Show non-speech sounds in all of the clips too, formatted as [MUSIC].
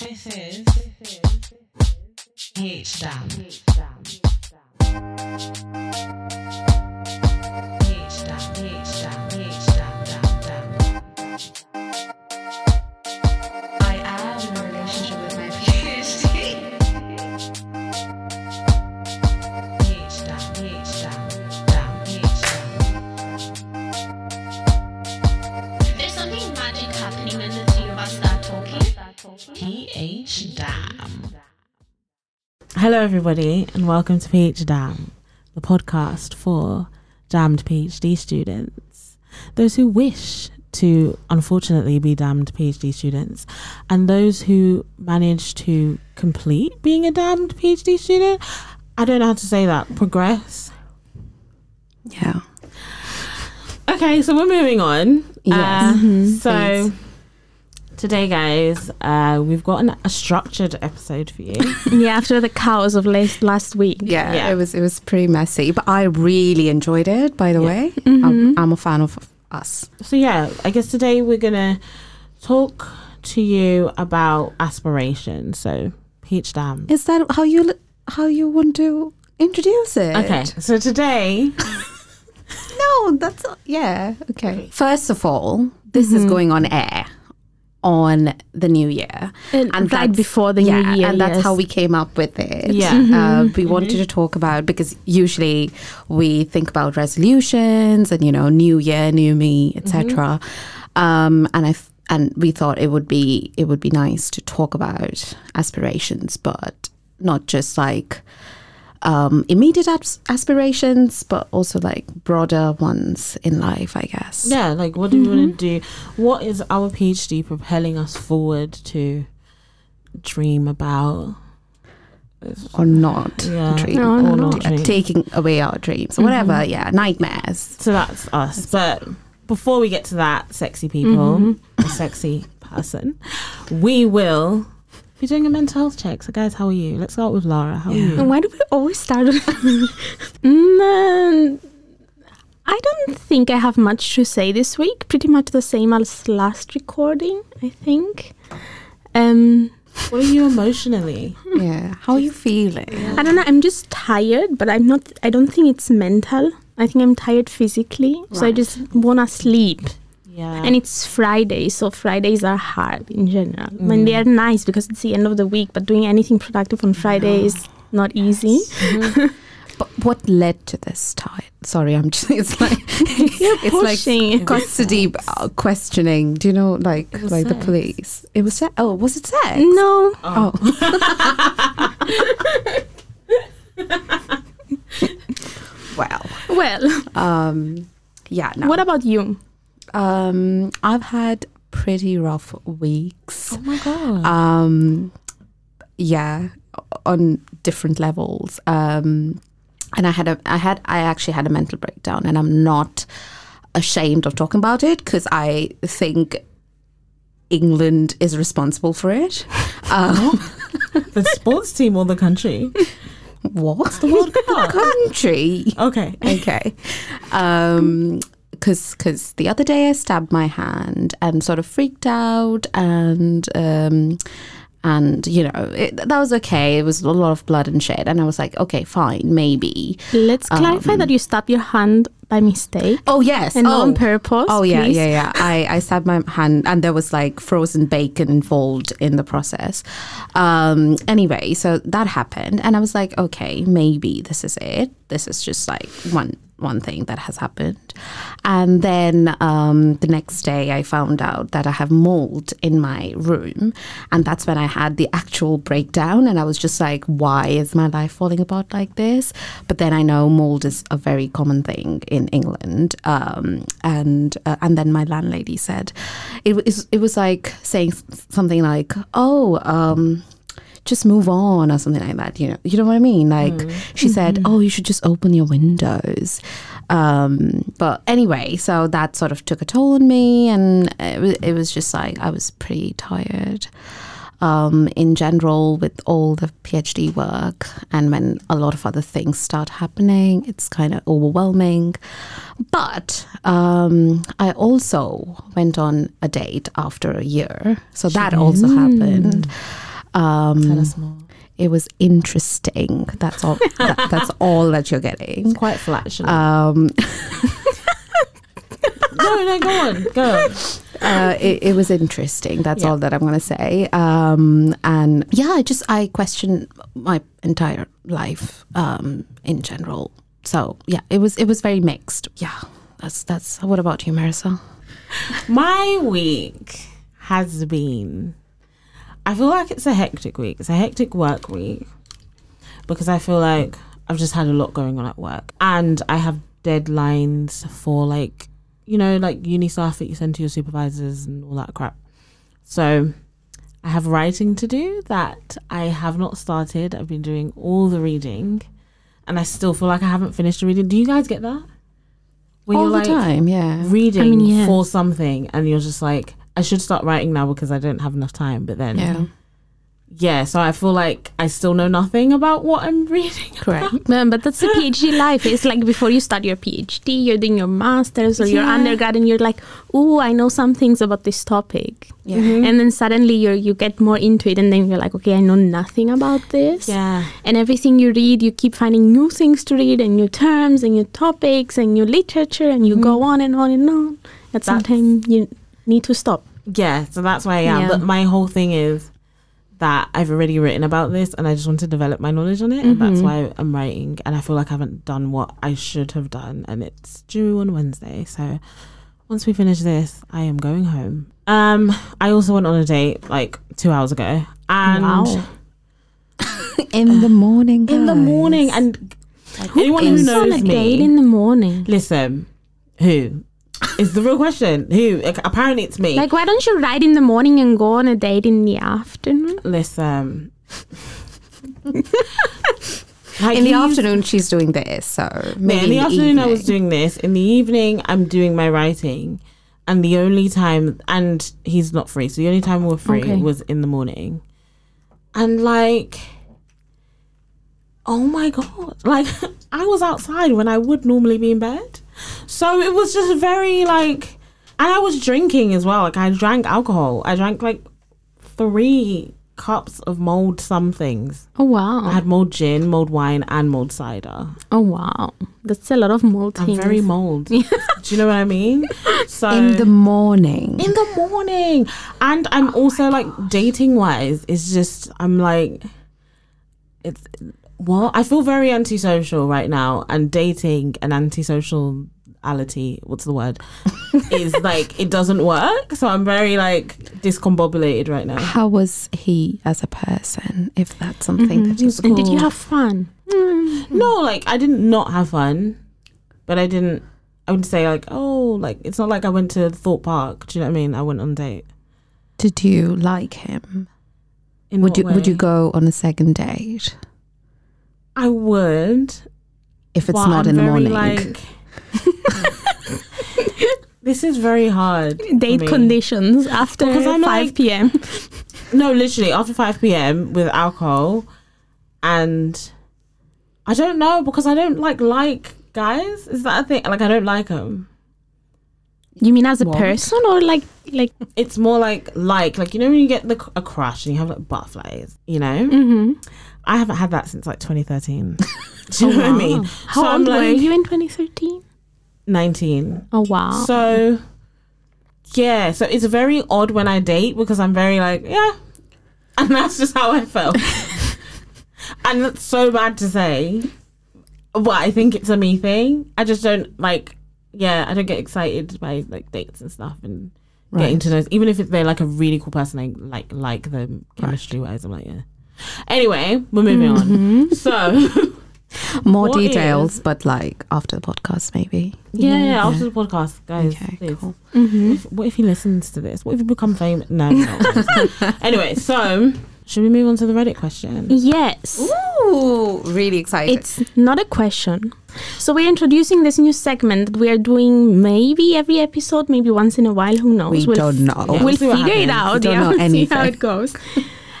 This is PhDamn. Hello, everybody, and welcome to PhDamn, the podcast for damned PhD students, those who wish to unfortunately be damned PhD students, and those who manage to complete being a damned PhD student. I don't know how to say that. Progress. Yeah. Okay, so we're moving on. Yes. Uh, so today, guys, uh, we've got an, a structured episode for you. [LAUGHS] yeah, after the chaos of last, last week. yeah, Yeah. It was it was pretty messy, but I really enjoyed it. By the Yeah. way, Mm-hmm. I'm, I'm a fan of us. So yeah, I guess today we're gonna talk to you about aspiration. So PhDamn. Is that how you how you want to introduce it? Okay, so today, [LAUGHS] No, that's yeah. Okay. First of all, this Mm-hmm. is going on air on the new year, And right that's- before the yeah, new year. and that's yes. how we came up with it. Yeah. Uh, we wanted to talk about because usually we think about resolutions and you know new year, new me, etc. Um, and I th- and we thought it would be it would be nice to talk about aspirations, but not just like um, immediate as- aspirations, but also like broader ones in life, I guess. yeah, like what do we want to mm-hmm. do? What is our PhD propelling us forward to dream about? Or not Yeah, dream, No, or no. not dream. taking away our dreams, whatever. Mm-hmm. Yeah, nightmares. So that's us. But before we get to that, sexy people, mm-hmm. a sexy person, we will be doing a mental health check. So, guys, how are you? Let's start with Lara. How are you? And why do we always start with [LAUGHS] mm, uh, I don't think I have much to say this week. Pretty much the same as last recording, I think. Um, What are you emotionally? Yeah. How are you feeling? I don't know. I'm just tired, but I'm not. I don't think it's mental. I think I'm tired physically, so I just wanna sleep. Yeah. And it's Friday, so Fridays are hard in general. I mean, they are nice because it's the end of the week, but doing anything productive on Friday is not easy. [LAUGHS] But what led to this tie? Sorry, I'm just. It's like [LAUGHS] it's pushing. like custody uh, questioning. Do you know, like was like the sex. police? It was. Se- oh, was it sex? No, Oh. [LAUGHS] well, well, um, yeah. No. what about you? Um, I've had pretty rough weeks. oh my god. um yeah on different levels um and i had a i had i actually had a mental breakdown and i'm not ashamed of talking about it because i think england is responsible for it [LAUGHS] um the sports team or the country? what The World Cup. country Okay. okay um because because the other day I stabbed my hand and sort of freaked out and um and you know it, that was okay. It was a lot of blood and shit, and I was like, okay, fine, maybe. Let's clarify Um, that you stabbed your hand by mistake Oh yes, and oh. on purpose. Oh yeah, please. yeah, yeah. I, I stabbed my hand, and there was like frozen bacon involved in the process. Um, anyway, so that happened, and I was like, okay, maybe this is it. This is just like one one thing that has happened, and then um, the next day I found out that I have mold in my room, and that's when I had the actual breakdown, and I was just like, why is my life falling apart like this? But then I know mold is a very common thing in England, um, and uh, and then my landlady said, it was it was like saying something like, oh. Um, just move on or something like that you know you know what i mean? Like she said oh you should just open your windows. Um but anyway so that sort of took a toll on me and it was, it was just like i was pretty tired um, in general with all the PhD work and when a lot of other things start happening, it's kind of overwhelming. But um, I also went on a date after a year, so that also happened. Um, Tell us more. it was interesting. That's all. that, that's [LAUGHS] all that you're getting. It's quite flat. Um, [LAUGHS] [LAUGHS] no, no, go on, go. On. uh, it, it was interesting. That's Yeah. all that I'm going to say. Um, and yeah, I just I question my entire life um, in general. So yeah, it was it was very mixed. Yeah, that's that's. What about you, Marissa? My week has been. I feel like it's a hectic week. It's a hectic work week because I feel like I've just had a lot going on at work and I have deadlines for like, you know, like uni stuff that you send to your supervisors and all that crap. So I have writing to do that I have not started. I've been doing all the reading and I still feel like I haven't finished the reading. Do you guys get that? Where all the time, yeah. reading I mean, yeah. for something and you're just like I should start writing now because I don't have enough time but then Yeah, yeah so I feel like I still know nothing about what I'm [LAUGHS] reading correct. Um, but that's a PhD life. It's like before you start your PhD, you're doing your master's or your undergrad, and you're like, "Oh, I know some things about this topic," Yeah. and then suddenly you you get more into it, and then you're like, "Okay, I know nothing about this." yeah And everything you read, you keep finding new things to read, and new terms, and new topics, and new literature, and you go on and on and on. At some time, you need to stop. yeah so that's why I am Yeah. but my whole thing is that I've already written about this and I just want to develop my knowledge on it and that's Mhm. why I'm writing and I feel like I haven't done what I should have done and it's due on Wednesday so once we finish this I am going home um I also went on a date like two hours ago and Wow. [LAUGHS] In the morning. in the morning and anyone who knows on a me date in the morning. listen who is the real question who apparently it's me Like, why don't you write in the morning and go on a date in the afternoon? listen [LAUGHS] Like, in the afternoon, she's doing this. So Yeah, maybe in the afternoon I was doing this. In the evening I'm doing my writing. And the only time and he's not free. So the only time we were free Okay. was in the morning. And like oh my god. Like [LAUGHS] I was outside when I would normally be in bed. So it was just very like and I was drinking as well. Like I drank alcohol. I drank like three cups of mold some things. Oh wow! I had mold gin, mold wine, and mold cider. oh wow! That's a lot of mold I'm things. very mold. [LAUGHS] Do you know what I mean? So in the morning. in the morning, and I'm also like dating wise. It's just I'm like, it's what I feel very antisocial right now, and dating and antisociality. What's the word? [LAUGHS] is like it doesn't work. So I'm very like discombobulated right now. How was he as a person? If that's something that you He's And did you have fun? Mm. No, like I didn't not have fun, but I didn't. I would say like, oh, like it's not like I went to Thorpe Park. Do you know what I mean? I went on a date. did you like him? In Would what you would you go on a second date I would. if it's not I'm in the morning? Like, [LAUGHS] [LAUGHS] this is very hard. Date conditions after Because 5 like- p.m. [LAUGHS] No, literally after five p.m. with alcohol, and I don't know because I don't like like guys. Is that a thing? Like I don't like them. You mean as a What? person or like like? It's more like like like you know when you get the a crush and you have like butterflies. You know, Mm-hmm. I haven't had that since like 2013. [LAUGHS] Do you know what I oh, mean? How So I'm old were like- you in 2013? 19. Oh wow! So yeah, so it's very odd when I date because I'm very like, yeah. [LAUGHS] And that's just how I felt. [LAUGHS] and that's so bad to say. But I think it's a me thing. I just don't like yeah, I don't get excited by like dates and stuff and getting to know even if they're like a really cool person I like like them chemistry wise, I'm like, yeah. Anyway, we're moving on. So [LAUGHS] More details, is- but like after the podcast, maybe. yeah, yeah, after the podcast, guys. Okay, please. cool. hmm If- what if he listens to this? What if you become famous? No. no. [LAUGHS] anyway, so should we move on to the Reddit question? Yes. Ooh, really excited. It's not a question. So we're introducing this new segment that we are doing maybe every episode, maybe once in a while. Who knows? we We'll don't know. Yeah. we'll see what figure it happens. out. don't yeah, know we'll [LAUGHS] see how it goes.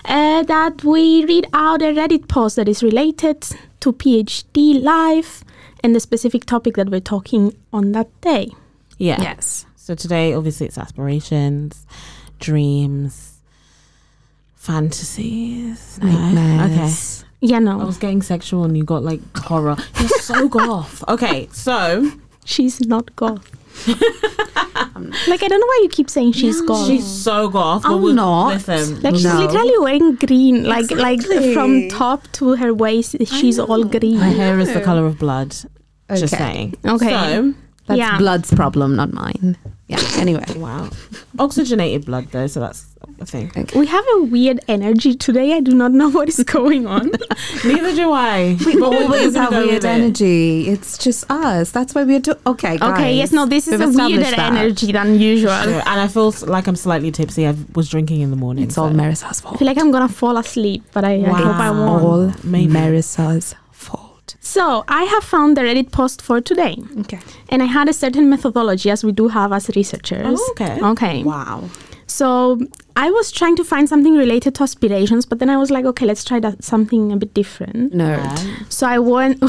Uh, that we read out a Reddit post that is related to PhD life and the specific topic that we're talking on that day. Yeah. Yes. So today, obviously, it's aspirations, dreams, Fantasies. No. Nightmares. Yeah, no. I was getting sexual and you got like horror. You're so [LAUGHS] goth. Okay, so she's not goth. [LAUGHS] like I don't know why you keep saying she's goth. she's so goth. I'm we'll- not. Listen, like she's literally wearing green, like like from top to her waist, she's all green. my hair is the color of blood. Just saying. Okay. So, That's Yeah. blood's problem, not mine. Yeah. Anyway. wow. Oxygenated blood though, so that's a thing. We have a weird energy today. I do not know [LAUGHS] what is going on. [LAUGHS] Neither do I. We But always have weird with it. energy. It's just us. That's why we're do- okay. Guys, okay, yes, no, this is we've a established weirder that. energy than usual. Yeah, And I feel like I'm slightly tipsy. I was drinking in the morning. It's all so- Marisa's I fault. feel like I'm gonna fall asleep, but I, I hope I won't. All Maybe. Marisa's fault. So I have found the Reddit post for today, Okay. and I had a certain methodology, as we do have as researchers. Oh, okay. Okay. Wow. So I was trying to find something related to aspirations, but then I was like, okay, let's try that something a bit different. Nerd. Right. So I went. [LAUGHS]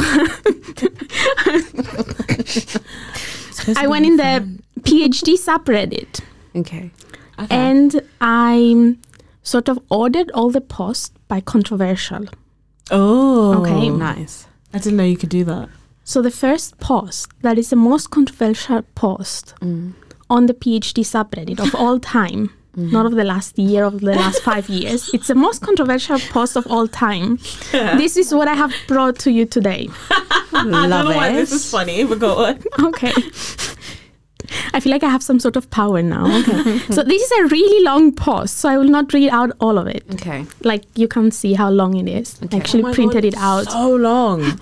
I went in fun. the PhD subreddit, Okay. Okay. and I sort of ordered all the posts by controversial. oh, Okay. Nice. I didn't know you could do that. So the first post that is the most controversial post mm. on the PhD subreddit of all time, mm-hmm. not of the last year, of the last five years. It's the most controversial post of all time. [LAUGHS] This is what I have brought to you today. [LAUGHS] I Love don't know why it. this is funny, but go on. [LAUGHS] Okay. I feel like I have some sort of power now. Okay. so this is a really long post, so I will not read out all of it. Okay. Like you can see how long it is. I actually Oh printed God, it out. So long. [LAUGHS]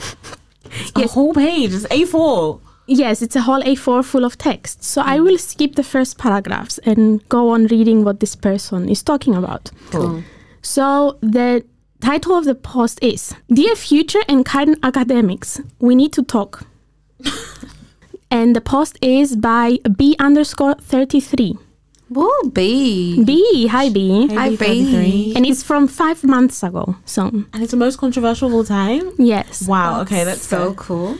A Yes. whole page. It's A4. Yes, it's a whole A4 full of text. So I mm. will skip the first paragraphs and go on reading what this person is talking about. Cool. So the title of the post is Dear Future and Current Academics, We Need to Talk. [LAUGHS] and the post is by B underscore 33. Woo, B. B, hi B. Hi, B. 33. And it's from five months ago. So, And it's the most controversial of all time. yes. Wow. Okay, that's so good. cool.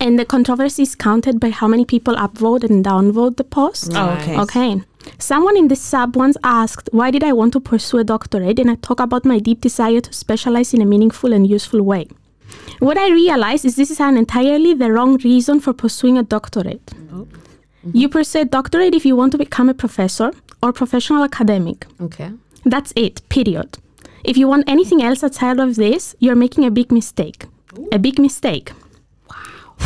And the controversy is counted by how many people upvote and downvote the post. Oh, okay. Okay. Someone in the sub once asked, Why did I want to pursue a doctorate? And I talk about my deep desire to specialize in a meaningful and useful way. What I realized is this is an entirely the wrong reason for pursuing a doctorate. Oh. You pursue a doctorate if you want to become a professor or professional academic. Okay. That's it, period. If you want anything else outside of this, you're making a big mistake. A big mistake. Wow.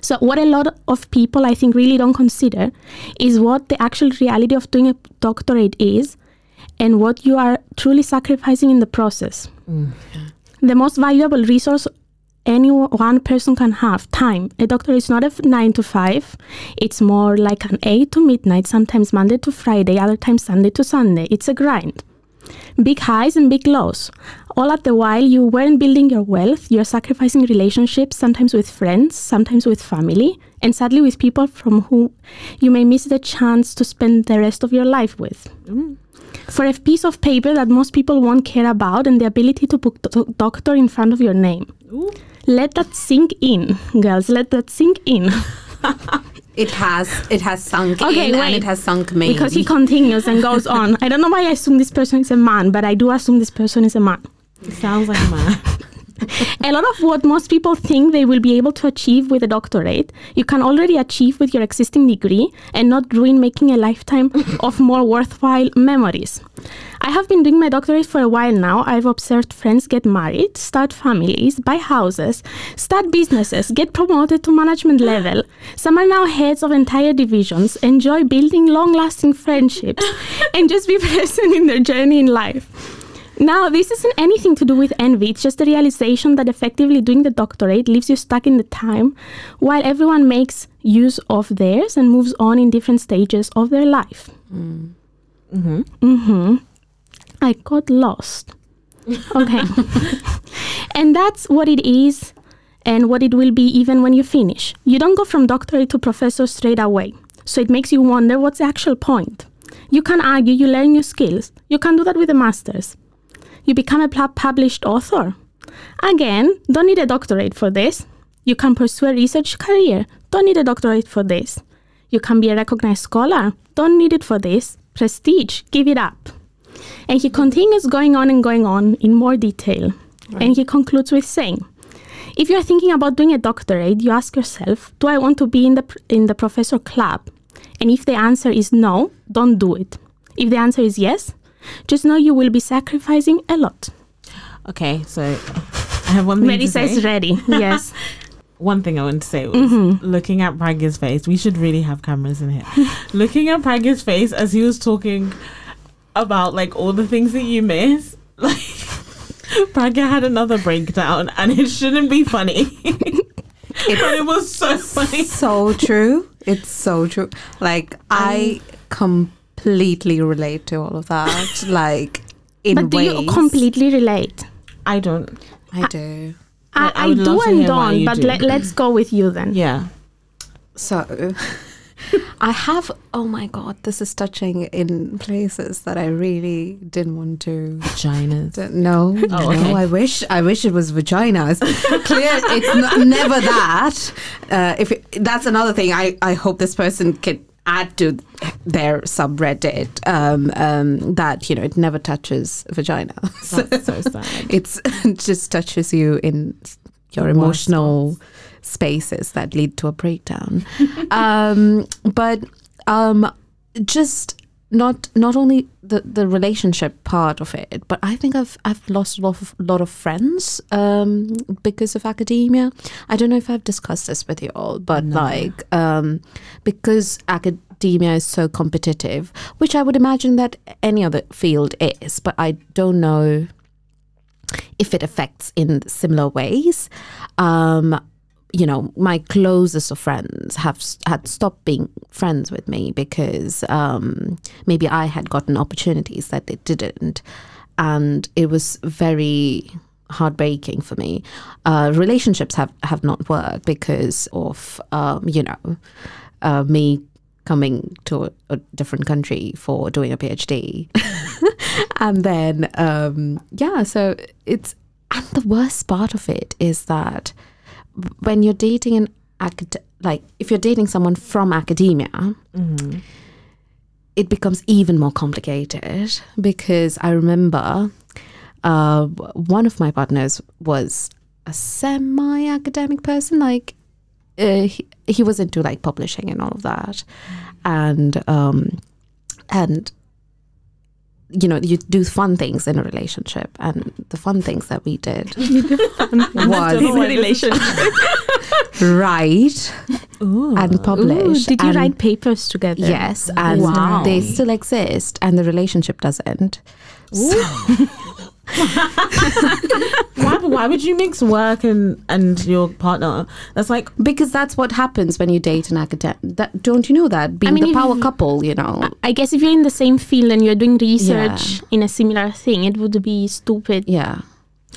So, what a lot of people I think really don't consider is what the actual reality of doing a doctorate is and what you are truly sacrificing in the process. Mm, The most valuable resource any one person can have time. A doctor is not a nine to five. It's more like an eight to midnight, sometimes Monday to Friday, other times Sunday to Sunday. It's a grind. Big highs and big lows. All at the while you weren't building your wealth, you're sacrificing relationships, sometimes with friends, sometimes with family, and sadly with people from whom you may miss the chance to spend the rest of your life with. Mm. For a piece of paper that most people won't care about and the ability to put do- doctor in front of your name. Let that sink in, girls. Let that sink in. [LAUGHS] It has it has sunk Okay, in and wait. it has sunk me. Because he continues and goes [LAUGHS] on. I don't know why I assume this person is a man, but I do assume this person is a man. It sounds like a man. [LAUGHS] A lot of what most people think they will be able to achieve with a doctorate, you can already achieve with your existing degree and not ruin making a lifetime of more worthwhile memories. I have been doing my doctorate for a while now. I've observed friends get married, start families, buy houses, start businesses, get promoted to management level. Some are now heads of entire divisions, enjoy building long lasting friendships, and just be [LAUGHS] present in their journey in life. Now, this isn't anything to do with envy. It's just the realization that effectively doing the doctorate leaves you stuck in the time while everyone makes use of theirs and moves on in different stages of their life. Mm-hmm. Mm-hmm. I got lost. Okay. [LAUGHS] and that's what it is and what it will be even when you finish. You don't go from doctorate to professor straight away. So it makes you wonder what's the actual point. You can argue, you learn new skills. You can do that with a master's. You become a published author. Again, don't need a doctorate for this. You can pursue a research career. Don't need a doctorate for this. You can be a recognized scholar. Don't need it for this. Prestige, give it up. And he continues going on and going on in more detail. And he concludes with saying, if you're thinking about doing a doctorate, you ask yourself, do I want to be in the in the professor club? And if the answer is no, don't do it. If the answer is yes, just know you will be sacrificing a lot. Okay, so I have one thing Mary to say. says ready. [LAUGHS] yes. one thing I want to say was Mm-hmm. looking at Pragya's face. We should really have cameras in here. [LAUGHS] looking at Pragya's face as he was talking about like all the things that you miss. [LAUGHS] Like Pragya had another breakdown, and it shouldn't be funny, it was so funny. so true. It's so true. Like I completely relate to all of that. [LAUGHS] Like in But do ways you completely relate? I don't. I do. I, Like, I I, do love and don't, but do. let, let's go with you then. Yeah. So [LAUGHS] I have oh my god, this is touching in places that I really didn't want to Vaginas. D- No, Oh, okay. no. I wish, I wish it was vaginas. Clear, it's n- never that. Uh, if it, that's another thing, I, I hope this person can add to their subreddit um, um, that you know it never touches vagina. So That's so [LAUGHS] sad. it's [LAUGHS] it just touches you in your emotional spaces that lead to a breakdown. [LAUGHS] um, but um, just not not only the, the relationship part of it, but I think I've I've lost a lot of lot of friends um, because of academia. I don't know if I've discussed this with you all, but like um, because academia is so competitive, which I would imagine that any other field is, but I don't know if it affects in similar ways. Um, you know, my closest of friends have had stopped being friends with me because um, maybe I had gotten opportunities that they didn't, and it was very heartbreaking for me. Uh, relationships have have not worked because of um, you know uh, me coming to a, a different country for doing a PhD, [LAUGHS] and then um, yeah, so it's and the worst part of it is that when you're dating an acad- like if you're dating someone from academia it becomes even more complicated because i remember uh, one of my partners was a semi-academic person like uh, he, he was into like publishing and all of that. And um and you know you do fun things in a relationship and the fun things that we did [LAUGHS] was In a [LAUGHS] relationship. write [LAUGHS] Ooh. and publish. Ooh, did you and- write papers together? Yes, and Wow. they still exist, and the relationship doesn't. [LAUGHS] why, why would you mix work and, and your partner? That's like Because that's what happens when you date an academic. That, don't you know that? Being mean, the power you- couple, you know. I guess if you're in the same field and you're doing research in a similar thing, it would be stupid yeah.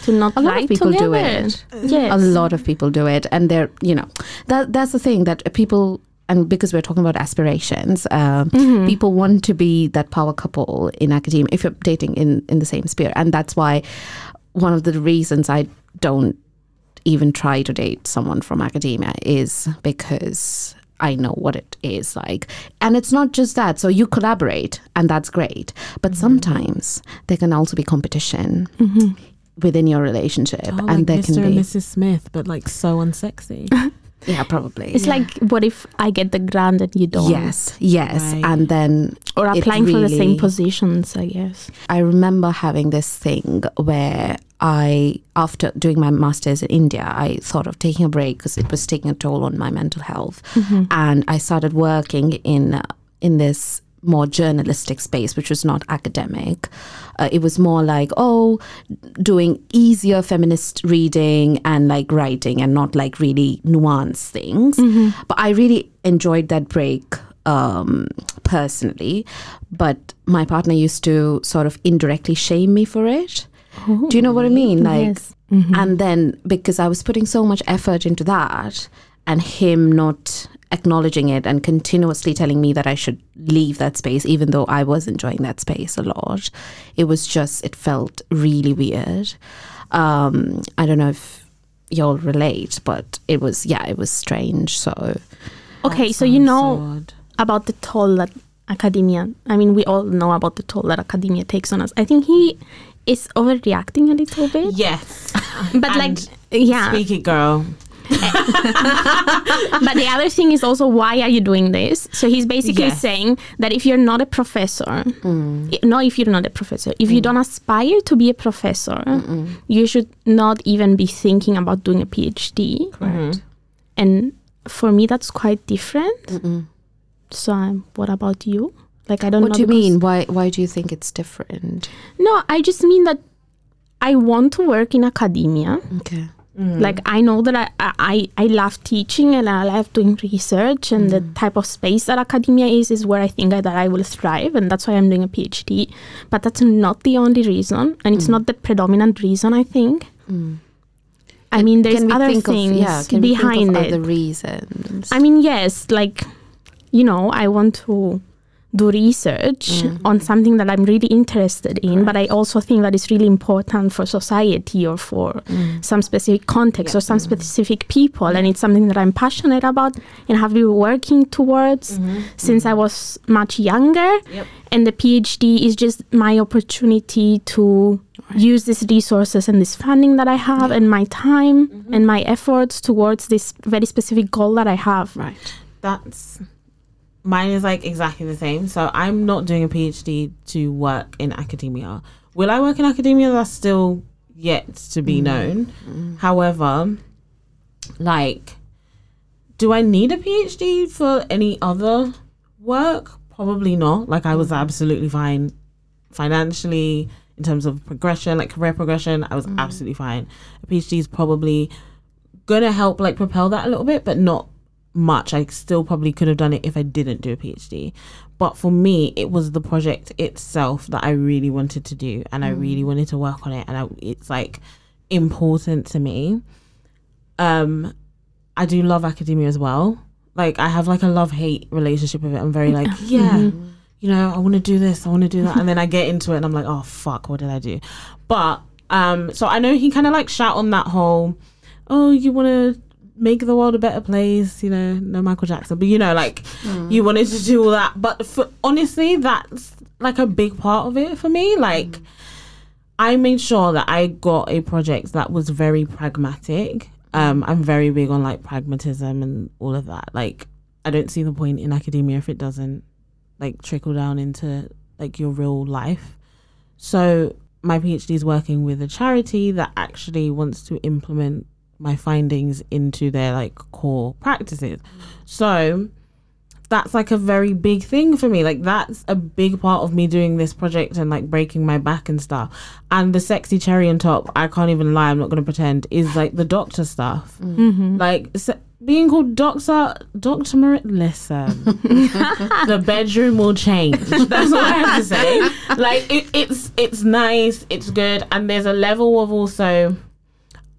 to not A lot of people do it. Yes. A lot of people do it, and they're you know that that's the thing that people and because we're talking about aspirations, um, Mm-hmm. people want to be that power couple in academia if you're dating in in the same sphere, and that's why one of the reasons I don't even try to date someone from academia is because I know what it is like. And it's not just that. So you collaborate, and that's great. But Mm-hmm. sometimes there can also be competition within your relationship. oh, and like there Mr. can and be. Mrs. Smith, but like so unsexy. [LAUGHS] Yeah, probably. It's like, what if I get the grant and you don't? Yes, yes. Right. And then Or applying for the same positions, I guess. I remember having this thing where I, after doing my master's in India, I thought of taking a break because it was taking a toll on my mental health, mm-hmm. and I started working in in this more journalistic space, which was not academic. Uh, it was more like oh, doing easier feminist reading and like writing, and not like really nuanced things. But I really enjoyed that break um, personally, but my partner used to sort of indirectly shame me for it. Do you know what I mean? Like, Yes. Mm-hmm. and then because I was putting so much effort into that, and him not acknowledging it and continuously telling me that I should leave that space, even though I was enjoying that space a lot, it was just it felt really weird. Um, I don't know if y'all relate, but it was yeah, it was strange. So Okay, so you know odd. about the toll that academia. I mean, we all know about the toll that academia takes on us. I think he is overreacting a little bit. Yes. [LAUGHS] But like, yeah. Speak it, girl. [LAUGHS] but the other thing is also why are you doing this? So he's basically saying that if you're not a professor, i- no, if you're not a professor, if you mm. don't aspire to be a professor, you should not even be thinking about doing a PhD. Correct. Mm-hmm. And for me, that's quite different. So, um, what about you? Like, I don't know. What do you mean? Why why do you think it's different? No, I just mean that I want to work in academia. Okay. Mm. Like I know that I, I I love teaching and I love doing research and the mm. type of space that academia is is where I think that I will thrive and that's why I'm doing a PhD. But that's not the only reason and it's mm. not the predominant reason I think. I mean there's other think things of yeah? Can behind it. other reasons? I mean yes, like you know, I want to do research mm-hmm. on something that I'm really interested in, but I also think that it's really important for society or for mm. some specific context or some mm. specific people. And it's something that I'm passionate about and have been working towards mm-hmm. since I mm-hmm. was much younger. Yep. And the PhD is just my opportunity to use these resources and this funding that I have and my time and my efforts towards this very specific goal that I have. right. That's mine is like exactly the same. So I'm not doing a PhD to work in academia. Will I work in academia? That's still yet to be mm. known. Mm. However, like, do I need a PhD for any other work? Probably not. Like, I was mm. absolutely fine financially in terms of progression, like career progression. I was absolutely fine. A PhD is probably gonna help like propel that a little bit, but not much. I still probably could have done it if I didn't do a PhD. But for me, it was the project itself that I really wanted to do, and I really wanted to work on it, and I, it's like important to me. Um, I do love academia as well. Like I have like a love hate relationship with it. I'm very like, [LAUGHS] yeah, you know, I want to do this, I want to do that, and then I get into it, and I'm like, oh fuck, what did I do? But um, so I know he kind of like shout on that whole, oh, you want to make the world a better place, you know, no Michael Jackson, but you know, like you wanted to do all that. But for honestly, that's like a big part of it for me. Like I made sure that I got a project that was very pragmatic. Um, I'm very big on like pragmatism and all of that. Like I don't see the point in academia if it doesn't like trickle down into like your real life. So my PhD is working with a charity that actually wants to implement my findings into their like core practices. So that's like a very big thing for me. Like that's a big part of me doing this project and like breaking my back and stuff. And the sexy cherry on top, I can't even lie, I'm not gonna pretend, is like the doctor stuff. Mm. Mm-hmm. Like se- being called doctor, Doctor Marit. Listen, [LAUGHS] the bedroom will change. That's all I have to say. [LAUGHS] Like it, it's it's nice, it's good, and there's a level of also,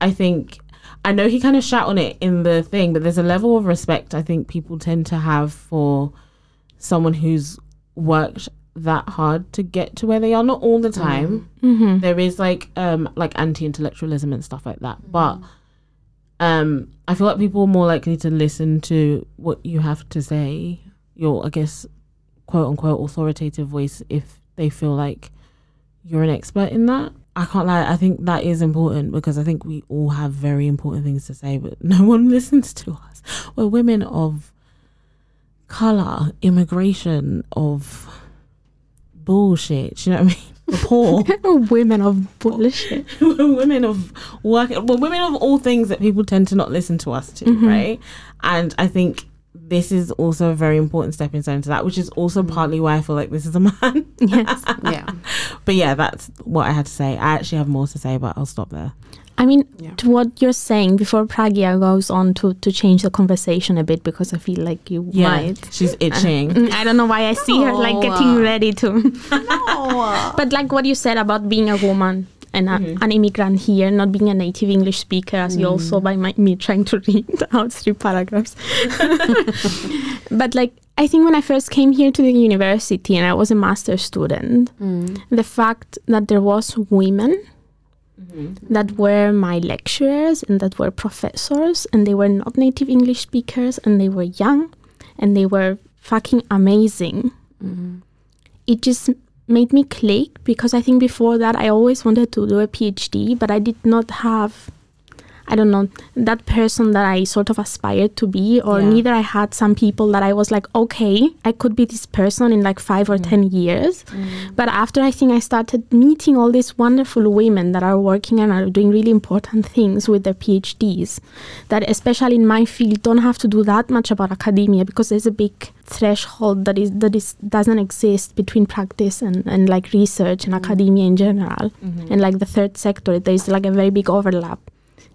I think. I know he kind of shout on it in the thing, but there's a level of respect I think people tend to have for someone who's worked that hard to get to where they are. Not all the time. There is like um like anti-intellectualism and stuff like that, but um I feel like people are more likely to listen to what you have to say. Your I guess quote unquote authoritative voice if they feel like you're an expert in that. I can't lie, I think that is important because I think we all have very important things to say, but [LAUGHS] no one listens to us. We're women of colour, immigration, of bullshit. You know what I mean? We're poor. [LAUGHS] Women of bullshit. [LAUGHS] we're women of work. We're women of all things that people tend to not listen to us to, mm-hmm. right? And I think this is also a very important stepping stone to that, which is also partly why I feel like this is a man. yes. [LAUGHS] Yeah. but yeah, that's what I had to say. I actually have more to say, but I'll stop there. I mean, Yeah. to what you're saying before Pragya goes on to, to change the conversation a bit because I feel like you Yeah, might. she's itching. Mm, [LAUGHS] I don't know why I see her like getting ready to. [LAUGHS] no. but like what you said about being a woman and a, uh, mm-hmm. an immigrant here, not being a native English speaker, as you also mm. by my, me trying to [LAUGHS] read out three paragraphs. [LAUGHS] but like I think when I first came here to the university and I was a master's student, mm. the fact that there was women mm-hmm. that were my lecturers and that were professors and they were not native English speakers and they were young and they were fucking amazing. Mm-hmm. It just made me click because I think before that I always wanted to do a PhD, but I did not have. I don't know that person that I sort of aspired to be, or Yeah. neither I had some people that I was like, okay, I could be this person in like five or mm. ten years. Mm. But after I think I started meeting all these wonderful women that are working and are doing really important things with their PhDs, that especially in my field don't have to do that much about academia because there's a big threshold that is that is doesn't exist between practice and, and like research and mm. academia in general. Mm-hmm. And like the third sector, there's like a very big overlap.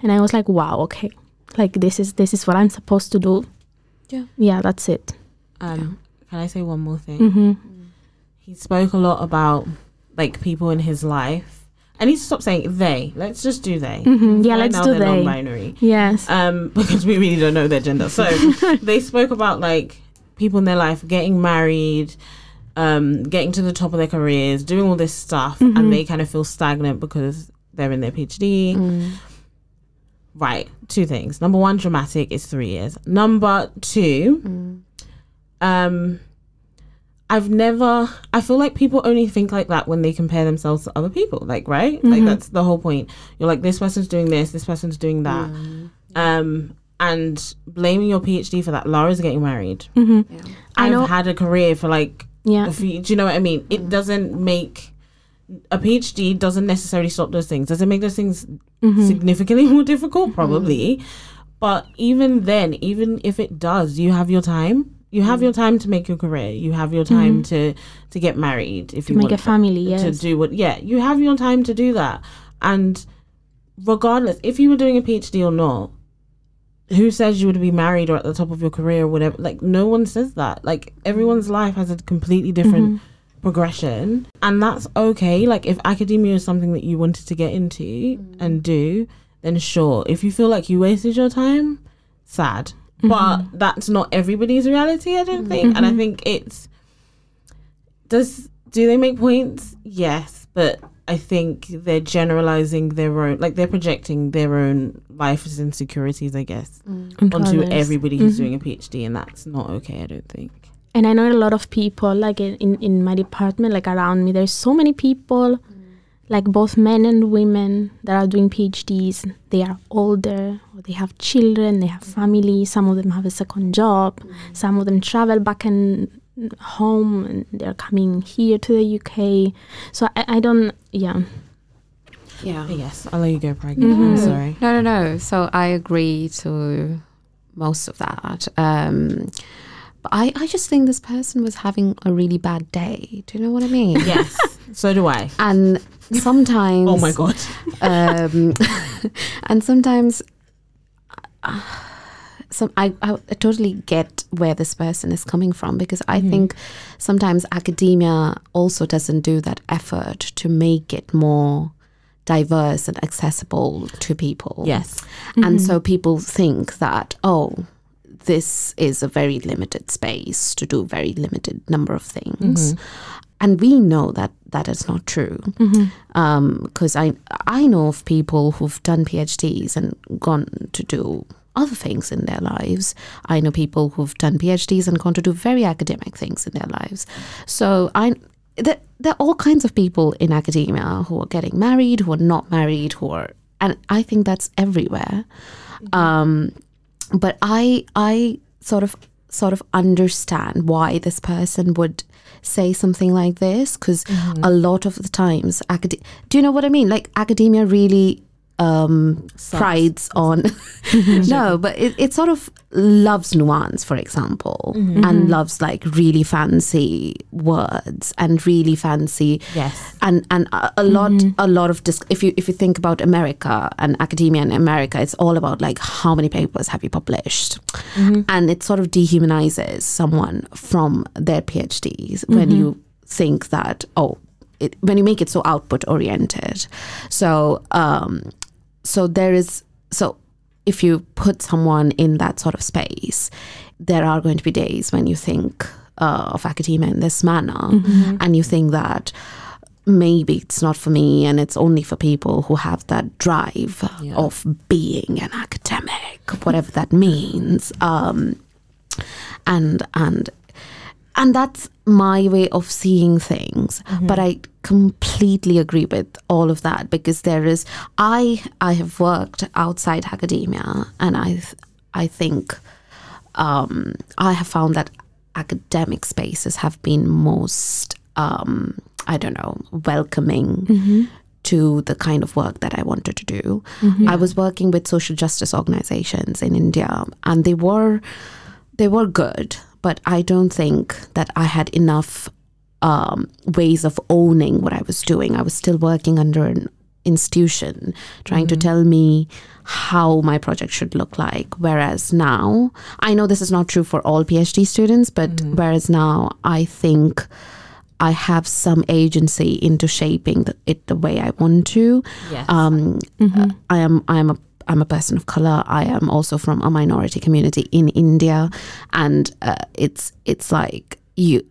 And I was like, wow, okay. Like this is this is what I'm supposed to do. Yeah. Yeah, that's it. Um, Can I say one more thing? hmm He spoke a lot about like people in his life. I need to stop saying they. Let's just do they. Mm-hmm. Yeah, Right let's now do they're they. non-binary. Yes. um, [LAUGHS] because we really don't know their gender. So [LAUGHS] they spoke about like people in their life getting married, um, getting to the top of their careers, doing all this stuff, Mhm. and they kind of feel stagnant because they're in their PhD. Mm. Right, two things. Number one, dramatic is three years. Number two, Mm. um, I've never. I feel like people only think like that when they compare themselves to other people. Like, right? Like Mhm. that's the whole point. You're like, this person's doing this, this person's doing that. Mm. Um, and blaming your PhD for that. Laura's getting married. hmm Yeah. I I've know. had a career for like Yeah. a few. Do you know what I mean? It doesn't make a PhD doesn't necessarily stop those things. Does it make those things Mhm. significantly [LAUGHS] more difficult? Mm-hmm. Probably. But even then, even if it does, you have your time. You have mm-hmm. your time to make your career. You have your time mm-hmm. to to get married if To you make want a family, to yes. do what. Yeah, you have your time to do that. And regardless, if you were doing a PhD or not, who says you would be married or at the top of your career or whatever? Like no one says that. Like everyone's life has a completely different. Progression. And that's okay. Like if academia is something that you wanted to get into mm. and do then sure. If you feel like you wasted your time sad. Mm-hmm. But that's not everybody's reality i don't think. And i mm-hmm. think it's does do they make points? Yes. But i think they're generalizing their own like they're projecting their own life's insecurities i guess mm. Onto onto everybody who's Mhm. doing a phd and that's not okay i don't think and I know a lot of people, like in, in, in my department, like around me, there's so many people, like both men and women, that are doing PhDs. They are older, or they have children, they have family. Some of them have a second job. Some of them travel back and home, and they're coming here to the UK. So I, I don't, yeah. Yeah. Yes i'll let you go Pragya. i'm Mhm. sorry No, no, no. So I agree to most of that. Um, but I, I just think this person was having a really bad day. Do you know what I mean? Yes, so do I. And sometimes. Oh my god. um, [LAUGHS] and sometimes uh, some I, I totally get where this person is coming from because I think sometimes academia also doesn't do that effort to make it more diverse and accessible to people. Yes. And so people think that, oh, this is a very limited space to do a very limited number of things. Mm-hmm. And we know that that is not true. Mm-hmm. Um, because I, I know of people who've done PhDs and gone to do other things in their lives. I know people who've done PhDs and gone to do very academic things in their lives. So I, there, there are all kinds of people in academia who are getting married, who are not married, who are, and I think that's everywhere. Mm-hmm. Um, but I, I sort of, sort of understand why this person would say something like this because mm-hmm. a lot of the times, acad- do you know what I mean? Like academia really um, prides on [LAUGHS] no, [LAUGHS] but it, it sort of loves nuance, for example, and loves like really fancy words and really fancy Yes. and and a, a lot a lot of dis- if you if you think about America and academia in America, it's all about like how many papers have you published, and it sort of dehumanizes someone from their PhDs when you think that oh. It, when you make it so output oriented, so um, so there is so if you put someone in that sort of space, there are going to be days when you think uh, of academia in this manner, and you think that maybe it's not for me and it's only for people who have that drive Yeah. of being an academic whatever that means. Um, and and and that's my way of seeing things. But i completely agree with all of that because there is i i have worked outside academia and i i think um i have found that academic spaces have been most um i don't know welcoming to the kind of work that I wanted to do. I was working with social justice organizations in India and they were they were good, but I don't think that I had enough um, ways of owning what I was doing. I was still working under an institution trying to tell me how my project should look like. Whereas now, I know this is not true for all PhD students, but whereas now I think I have some agency into shaping the, it the way I want to. Yes. Um, I am I am a I'm a person of color. I am also from a minority community in India, and uh, it's it's like you.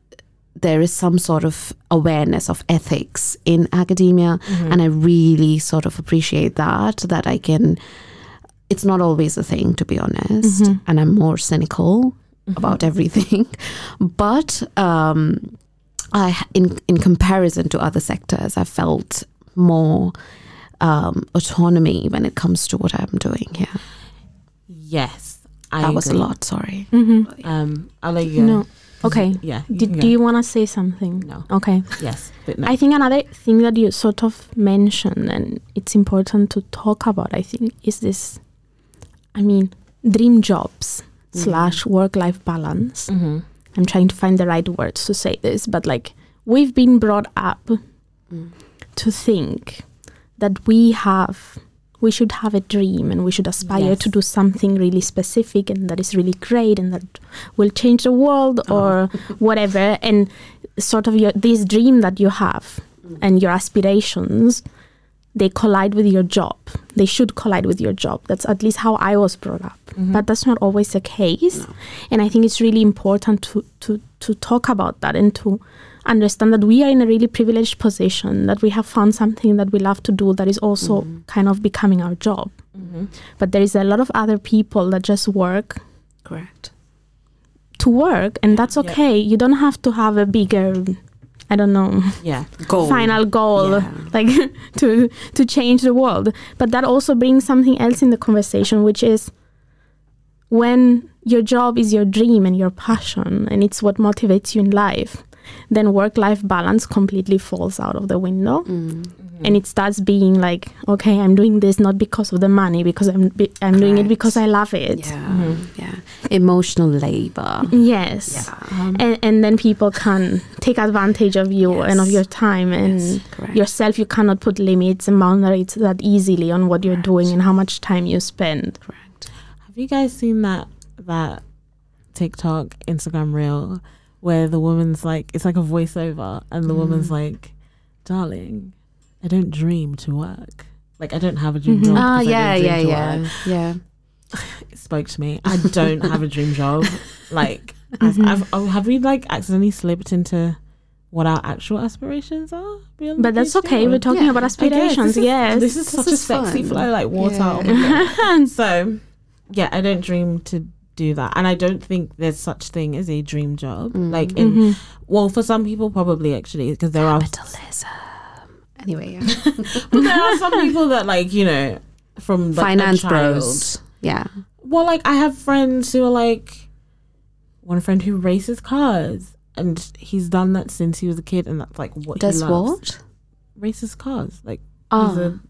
There is some sort of awareness of ethics in academia, and I really sort of appreciate that. That I can. It's not always a thing, to be honest, and I'm more cynical about everything. [LAUGHS] But um, I, in in comparison to other sectors, I felt more um, autonomy when it comes to what I'm doing here. yes. I That was a lot. Sorry. Um, I'll let you. No. Okay. Yeah. you Did, can do you want to say something? No. Okay. Yes. But no. I think another thing that you sort of mentioned, and it's important to talk about, I think, is this I mean, dream jobs slash work life balance. Mhm. I'm trying to find the right words to say this, but like we've been brought up to think that we have we should have a dream and we should aspire Yes. to do something really specific and that is really great and that will change the world oh. or [LAUGHS] whatever. And sort of your this dream that you have mm. and your aspirations they collide with your job. They should collide with your job. That's at least how i was brought up. Mm-hmm. But that's not always the case. And i think it's really important to to to talk about that and to understand that we are in a really privileged position that we have found something that we love to do that is also mm-hmm. kind of becoming our job mm-hmm. but there is a lot of other people that just work Correct. to work and that's okay you don't have to have a bigger i don't know yeah. Goal. final goal Yeah. [LAUGHS] like [LAUGHS] to to change the world but that also brings something else in the conversation which is when your job is your dream and your passion and it's what motivates you in life then work life balance completely falls out of the window Mm. Mm-hmm. and it starts being like okay i'm doing this not because of the money because i'm be- i'm doing it because i love it Yeah. Mm-hmm. Yeah. Emotional labor. yes Yeah. Uh-huh. and, and then people can take advantage of you and of your time and Yes, yourself you cannot put limits and boundaries that easily on what you're doing and how much time you spend Correct. Have you guys seen that that TikTok Instagram reel where the woman's like it's like a voiceover and the mm. woman's like, "Darling, I don't dream to work. Like I don't have a dream mm-hmm. job." Ah, yeah, yeah, yeah, work." yeah. [SIGHS] It spoke to me. I don't have a dream job. [LAUGHS] Like I've, mm-hmm. I've oh, have we like accidentally slipped into what our actual aspirations are? but that's okay we're talking Yeah. about aspirations this is- yes This is This such a is sexy fun. flow, like water. Yeah. [LAUGHS] So, yeah, I don't dream to do that, and I don't think there's such thing as a dream job. Mm. Like, in Mm-hmm. well, for some people, probably actually, because there are, Capitalism. Anyway, yeah. [LAUGHS] but there are some people that like you know from like, finance child- bros. Yeah. Well, like I have friends who are like one friend who races cars. And he's done that since he was a kid, and that's like what Does he loves. what? Races cars, like he's Oh, a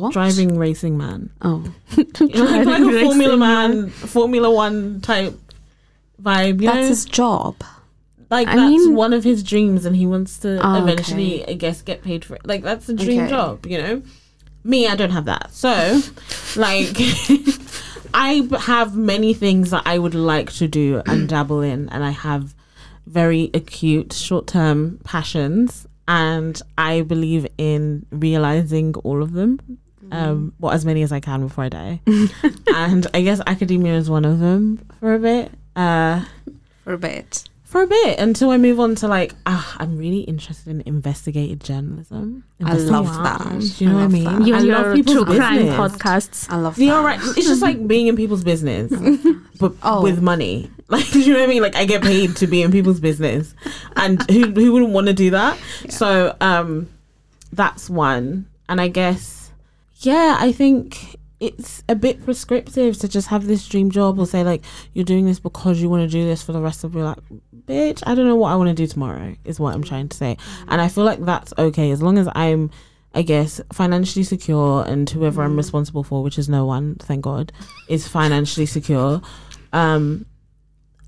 what? driving racing man. Oh, [LAUGHS] [LAUGHS] You know, like, like a Driving Formula racing Man, Formula One type vibe. You that's know, his job. like I that's mean- one of his dreams, and he wants to Oh, eventually, I guess, get paid for it. Like that's a dream Okay. job. You know, me, I don't have that. So, [LAUGHS] like, I have many things that I would like to do and [CLEARS THROAT] dabble in, and I have very acute short-term passions, and I believe in realizing all of them. Um, well, as many as I can before I die, [LAUGHS] and I guess academia is one of them for a bit. Uh, For a bit. for a bit until I move on to like ah, I'm really interested in investigative journalism. I love Investigative that. Do you know what I mean? that. you I love people's true crime podcasts I love You're that. right. It's just like being in people's business, [LAUGHS] but Oh. with money. [LAUGHS] Like, do you know what I mean? Like, I get paid to be in people's business, and who who wouldn't want to do that? So, um, that's one. And I guess, yeah, I think it's a bit prescriptive to just have this dream job or say like you're doing this because you want to do this for the rest of your life. Bitch, I don't know what I want to do tomorrow. Is what I'm trying to say, and I feel like that's okay as long as I'm. I guess financially secure and whoever I'm responsible for, which is no one, thank God, is financially secure. Um,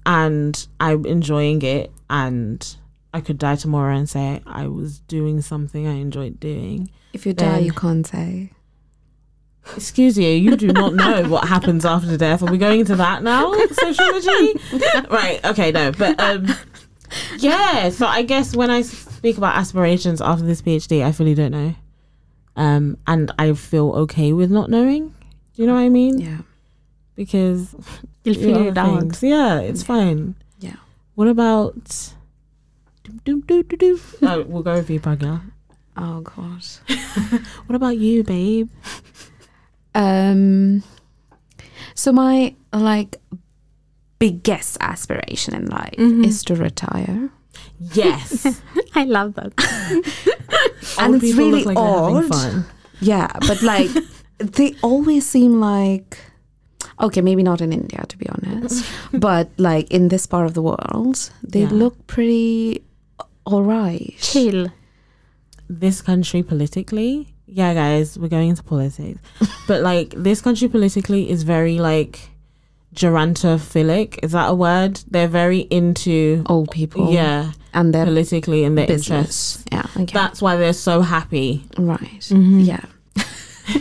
and I'm enjoying it and I could die tomorrow and say I was doing something I enjoyed doing. If you die, you can't say. Excuse you, you do not know what happens after death. Are we going into that now? Sociology? right, okay, no. But um yeah, so I guess when I speak about aspirations after this PhD, I fully don't know. Um and I feel okay with not knowing. Do you know what I mean? Yeah. Because You'll other it out. Yeah, it's fine. Yeah. What about. Oh, we'll go with you, Pragya. Oh god. [LAUGHS] What about you, babe? Um. So my like biggest aspiration in life Mhm. is to retire. Yes. [LAUGHS] I love that. [LAUGHS] And it's really like odd. fun. Yeah, but like [LAUGHS] they always seem like okay, maybe not in India to be honest, but like in this part of the world, they Yeah. look pretty all right. Chill. This country politically, yeah, guys, we're going into politics, [LAUGHS] but like this country politically is very like gerontophilic. Is that a word? They're very into Old people, yeah and their politically in their interests. business. Yeah, okay. That's why they're so happy. right. Mm-hmm. Yeah. [LAUGHS]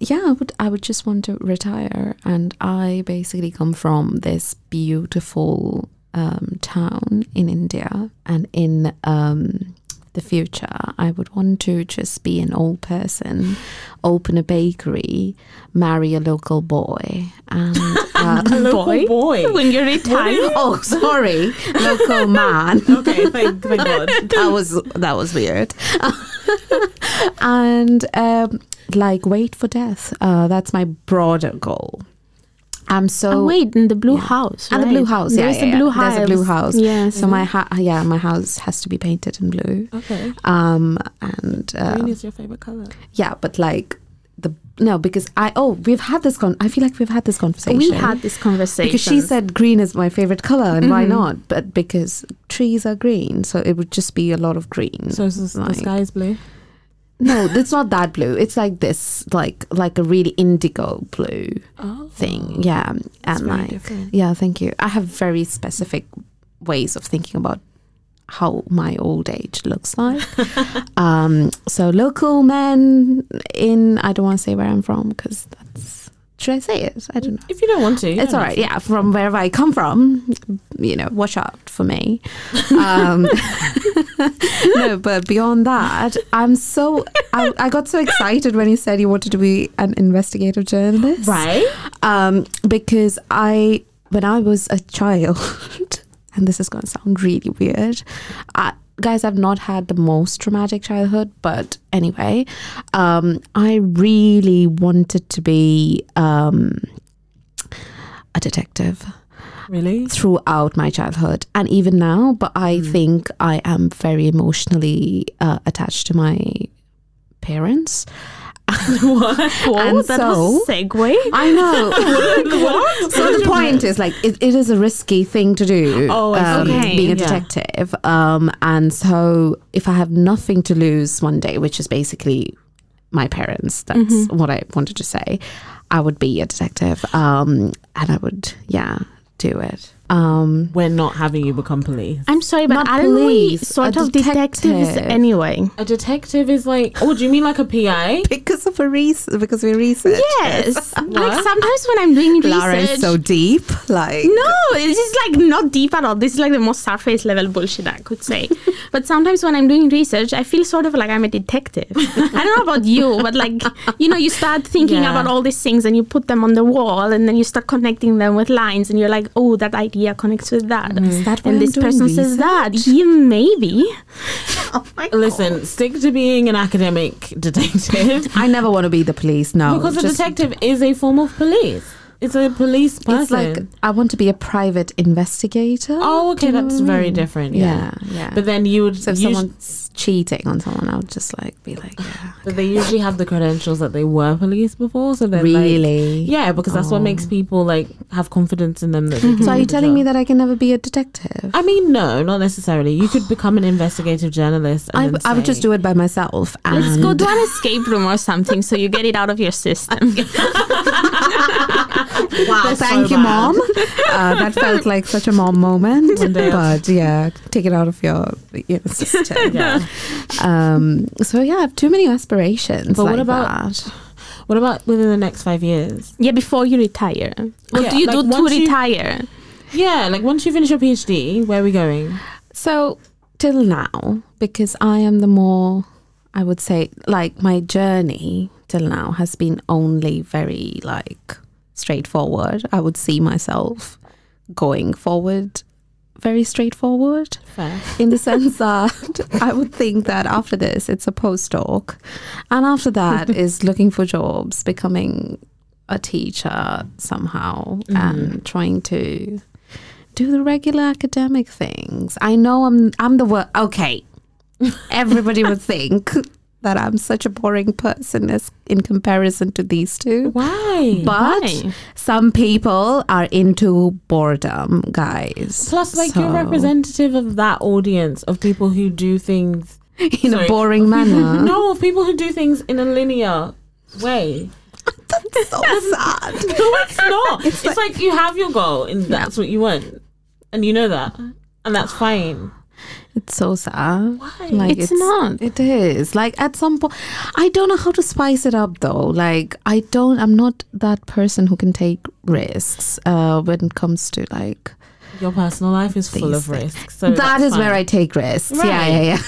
yeah, I would I would just want to retire and I basically come from this beautiful um, town in India and in um, the future I would want to just be an old person, open a bakery, marry a local boy and [LAUGHS] uh, Local boy. [LAUGHS] When you're retired. oh sorry, local [LAUGHS] man. okay, thank, thank God. that was that was weird. and um, like wait for death. Uh, that's my broader goal. I'm so Oh, wait, in the blue Yeah. house. And the blue house, yeah, There's yeah, a yeah. blue There's house. a blue house. Yes. so my ha- yeah my house has to be painted in blue. Okay. Um and uh, Green is your favorite color. yeah, but like the no because I oh we've had this con. I feel like we've had this conversation. we had this conversation. because she said green is my favorite color and why Mhm. not? But because trees are green, so it would just be a lot of green. So is this, the sky is blue. No, it's not that blue. It's like this, like like a really indigo blue Oh, thing. Yeah, and like different. yeah, thank you. I have very specific ways of thinking about how my old age looks like. [LAUGHS] um, so local men in I don't want to say where I'm from because that's should I say it? I don't know. If you don't want to, It's all right. Yeah, from wherever I come from, you know, watch out for me. Um, [LAUGHS] no, but beyond that, I'm so I, I got so excited when you said you wanted to be an investigative journalist, Right? Um, because I when I was a child, [LAUGHS] and this is going to sound really weird. I, Guys, I've not had the most traumatic childhood, but anyway, um, I really wanted to be um, a detective Really? throughout my childhood and even now but i Hmm. think i am very emotionally uh, attached to my parents what? Whoa, and that so- was a segue. i know [LAUGHS] so the point is like it, it is a risky thing to do Oh, um. Okay. being a Yeah. detective um, and so if i have nothing to lose one day which is basically my parents that's Mm-hmm. what i wanted to say i would be a detective um, and i would yeah do it um, We're not having you become police. I'm sorry, but Not aren't we police, sort a of detectives detective. anyway? A detective is like, oh, do you mean like a PI? [LAUGHS] because of a reason because we research Yes. [LAUGHS] like sometimes when I'm doing Lara research. is so deep like no, this is like not deep at all. This is like the most surface level bullshit I could say. [LAUGHS] but sometimes when I'm doing research, I feel sort of like I'm a detective. I don't know about you, but like, you know, you start thinking Yeah. about all these things and you put them on the wall and then you start connecting them with lines and you're like, oh, that idea connects with that. Mm-hmm. Is that why and I'm this doing person says that. Yeah, maybe. [LAUGHS] oh my Listen, stick to being an academic detective. [LAUGHS] I never want to be the police no because a detective is a form of police. It's a police person. It's like I want to be a private investigator. oh, okay, Do you know that's what I very different. Yeah. Yeah, yeah. But then you would. so if usu- someone's cheating on someone, I would just like be like, yeah. but they usually have the credentials that they were police before, so then like, really? yeah, because that's what makes Oh. people like have confidence in them. That they [LAUGHS] can So are you the telling me that I can never be a detective? I mean, no, not necessarily. You could become an investigative journalist. And I, then I would just do it by myself. And Let's go to an escape room or something so you get it out of your system. [LAUGHS] Wow, Thank so you, bad. mom. Uh, that felt like such a mom moment. One day I'll- but yeah, take it out of your, your [LAUGHS] system. Yeah. [LAUGHS] Um, so yeah, I have too many aspirations. But what about- that. What about within the next five years? yeah, before you retire. What Yeah, do you like do to once you- retire? Yeah, like once you finish your PhD, where are we going? So till now, because I am the more, I would say, like my journey till now has been only very like straightforward. I would see myself going forward very straightforward Fair. in the sense that I would think that after this it's a postdoc and after that [LAUGHS] is looking for jobs, becoming a teacher somehow mm-hmm. and trying to do the regular academic things. I know I'm I'm the wor okay. [LAUGHS] Everybody would think that I'm such a boring person as in comparison to these two. Why? But Why? some people are into boredom, guys. Plus, like you're representative of that audience of people who do things in Sorry. a boring manner. [LAUGHS] no, of people who do things in a linear way. [LAUGHS] that's so sad. [LAUGHS] No, it's not. It's, like, you have your goal and that's what you want, and you know that, and that's [SIGHS] fine. It's so sad. Why? Like It's not. It is. Like at some point I don't know how to spice it up though. Like I don't I'm not that person who can take risks uh when it comes to like Your personal life is full of things. risks. So that's is where I take risks. Yeah, Right. yeah, yeah. [LAUGHS]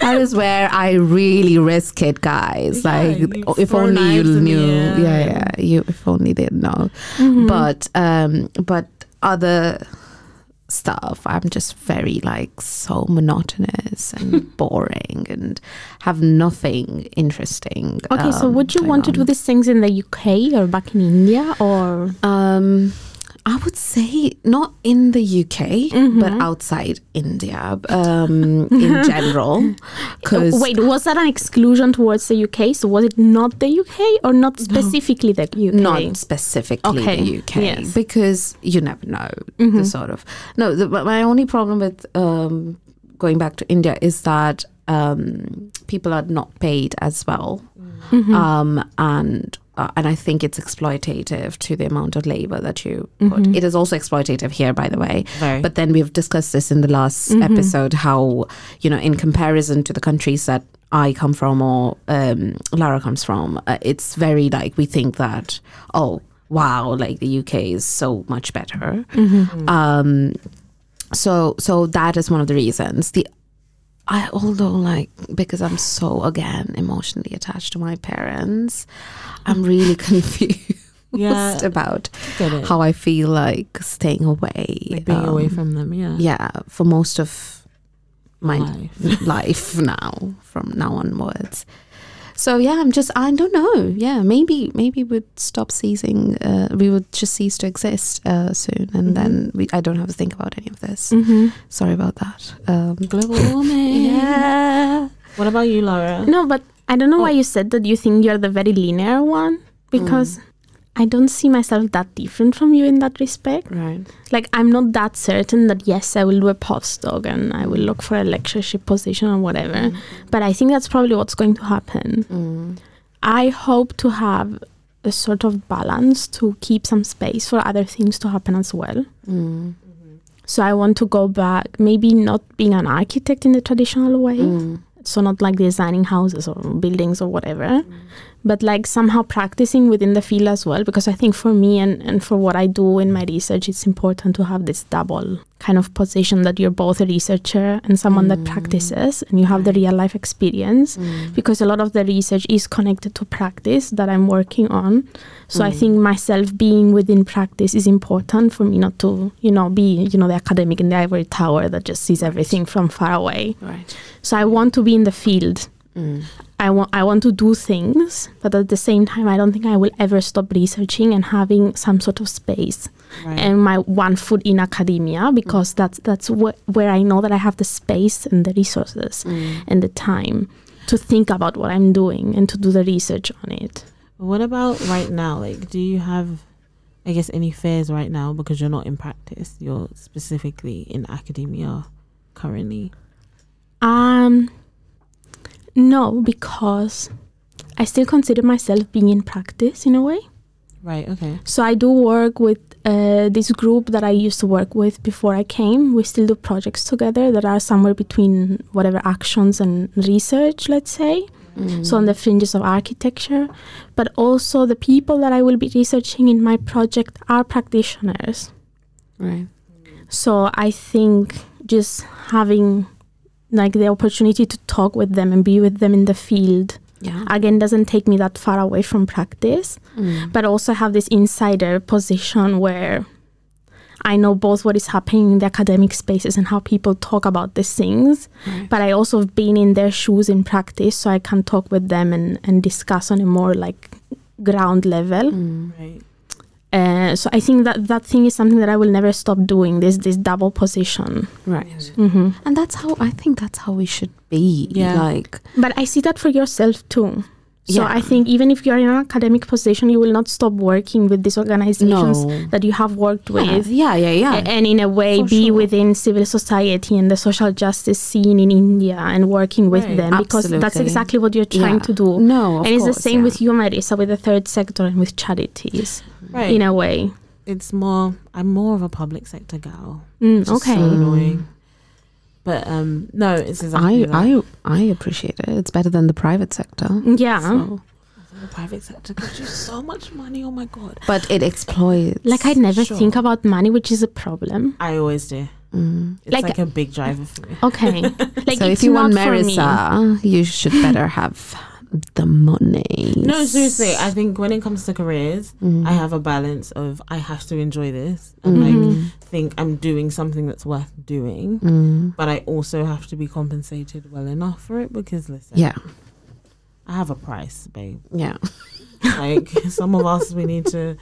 that is where I really risk it, guys. Yeah, like if only you knives in the knew. Yeah, yeah. You if only they know. Mm-hmm. But um but other stuff I'm just very like so monotonous and [LAUGHS] boring and have nothing interesting. Okay, so um, would you going want to do these things in the UK or back in India or Um, I would say not in the UK, Mm-hmm. but outside India um, in [LAUGHS] general. Because Uh, wait, was that an exclusion towards the UK? So was it not the UK or not specifically the UK? not specifically Okay, the UK, yes. Mm-hmm. because you never know the sort of. No, the, my only problem with um, going back to India is that um, people are not paid as well, Mm-hmm. um, and. Uh, and I think it's exploitative to the amount of labor that you put. Mm-hmm. It is also exploitative here, by the way. But then we've discussed this in the last Mm-hmm. episode how, you know, in comparison to the countries that I come from or um, Lara comes from, uh, it's very like we think that, oh, wow, like the UK is so much better. Mm-hmm. Um, so, so that is one of the reasons. The I although like because I'm so again emotionally attached to my parents, I'm really [LAUGHS] confused Yeah. about how I feel like staying away, like being away um, from them. Yeah. yeah, for most of my Life. life now, from now onwards. So yeah, I'm just I don't know. Yeah, maybe maybe we'd stop ceasing. Uh, we would just cease to exist uh, soon, and then we, I don't have to think about any of this. Mm-hmm. Sorry about that. Um, Global warming. Yeah. What about you, Laura? No, but I don't know why you said that you think you're the very linear one because I don't see myself that different from you in that respect. right. Like I'm not that certain that yes, I will do a postdoc and I will look for a lectureship position or whatever. But I think that's probably what's going to happen. Mm. I hope to have a sort of balance to keep some space for other things to happen as well. Mm. So I want to go back, maybe not being an architect in the traditional way, Mm. so not like designing houses or buildings or whatever, but like somehow practicing within the field as well. Because I think for me and, and for what I do in my research, it's important to have this double kind of position that you're both a researcher and someone that mm. practices and you have the real life experience mm. because a lot of the research is connected to practice that I'm working on. So I mm. think myself being within practice is important for me not to, you know, be, you know, the academic in the ivory tower that just sees everything from far away. Right. So I want to be in the field. Mm. I want I want to do things, but at the same time, I don't think I will ever stop researching and having some sort of space Right. and my one foot in academia because that's that's wh- where I know that I have the space and the resources and the time to think about what I'm doing and to do the research on it. what about right now? Like, do you have, I guess, any fears right now because you're not in practice? You're specifically in academia currently. Um, no, because I still consider myself being in practice in a way. Right. Okay. So I do work with uh, this group that I used to work with before I came. We still do projects together that are somewhere between whatever actions and research, let's say. So on the fringes of architecture, but also the people that I will be researching in my project are practitioners. Right. So I think just having like the opportunity to talk with them and be with them in the field Yeah. again doesn't take me that far away from practice Mm. but also have this insider position where I know both what is happening in the academic spaces and how people talk about these things, Right. but I also have been in their shoes in practice, so I can talk with them and, and discuss on a more like ground level. Mm. Right. Uh, so I think that that thing is something that I will never stop doing. This this double position. Right. hmm And that's how I think that's how we should be. Yeah. Like But I see that for yourself too. So Yeah. I think even if you're in an academic position, you will not stop working with these organizations No. that you have worked yeah, with. yeah, yeah, yeah. a- and in a way For be sure. within civil society and the social justice scene in India and working with Right. them because that's exactly what you're trying Yeah. to do. No, of and it's course, the same yeah. with Marisa, with the third sector and with charities Right. in a way. it's more. I'm more of a public sector gal. Mm, okay. So annoying. But um, no, it's exactly I, that. I, I appreciate it. It's better than the private sector. yeah. So- the private sector gives you so much money. Oh my god. but it exploits. Like I never Sure. think about money, which is a problem. I always do. Mm. It's Like- like, a big driver for me. Okay. [LAUGHS] like so if you want not. Marissa, you should better have the money. No, seriously. I think when it comes to careers, Mm. I have a balance of I have to enjoy this and Mm-hmm. like think I'm doing something that's worth doing, Mm. but I also have to be compensated well enough for it because listen, Yeah, I have a price, babe. yeah. Like [LAUGHS] some of us, we need to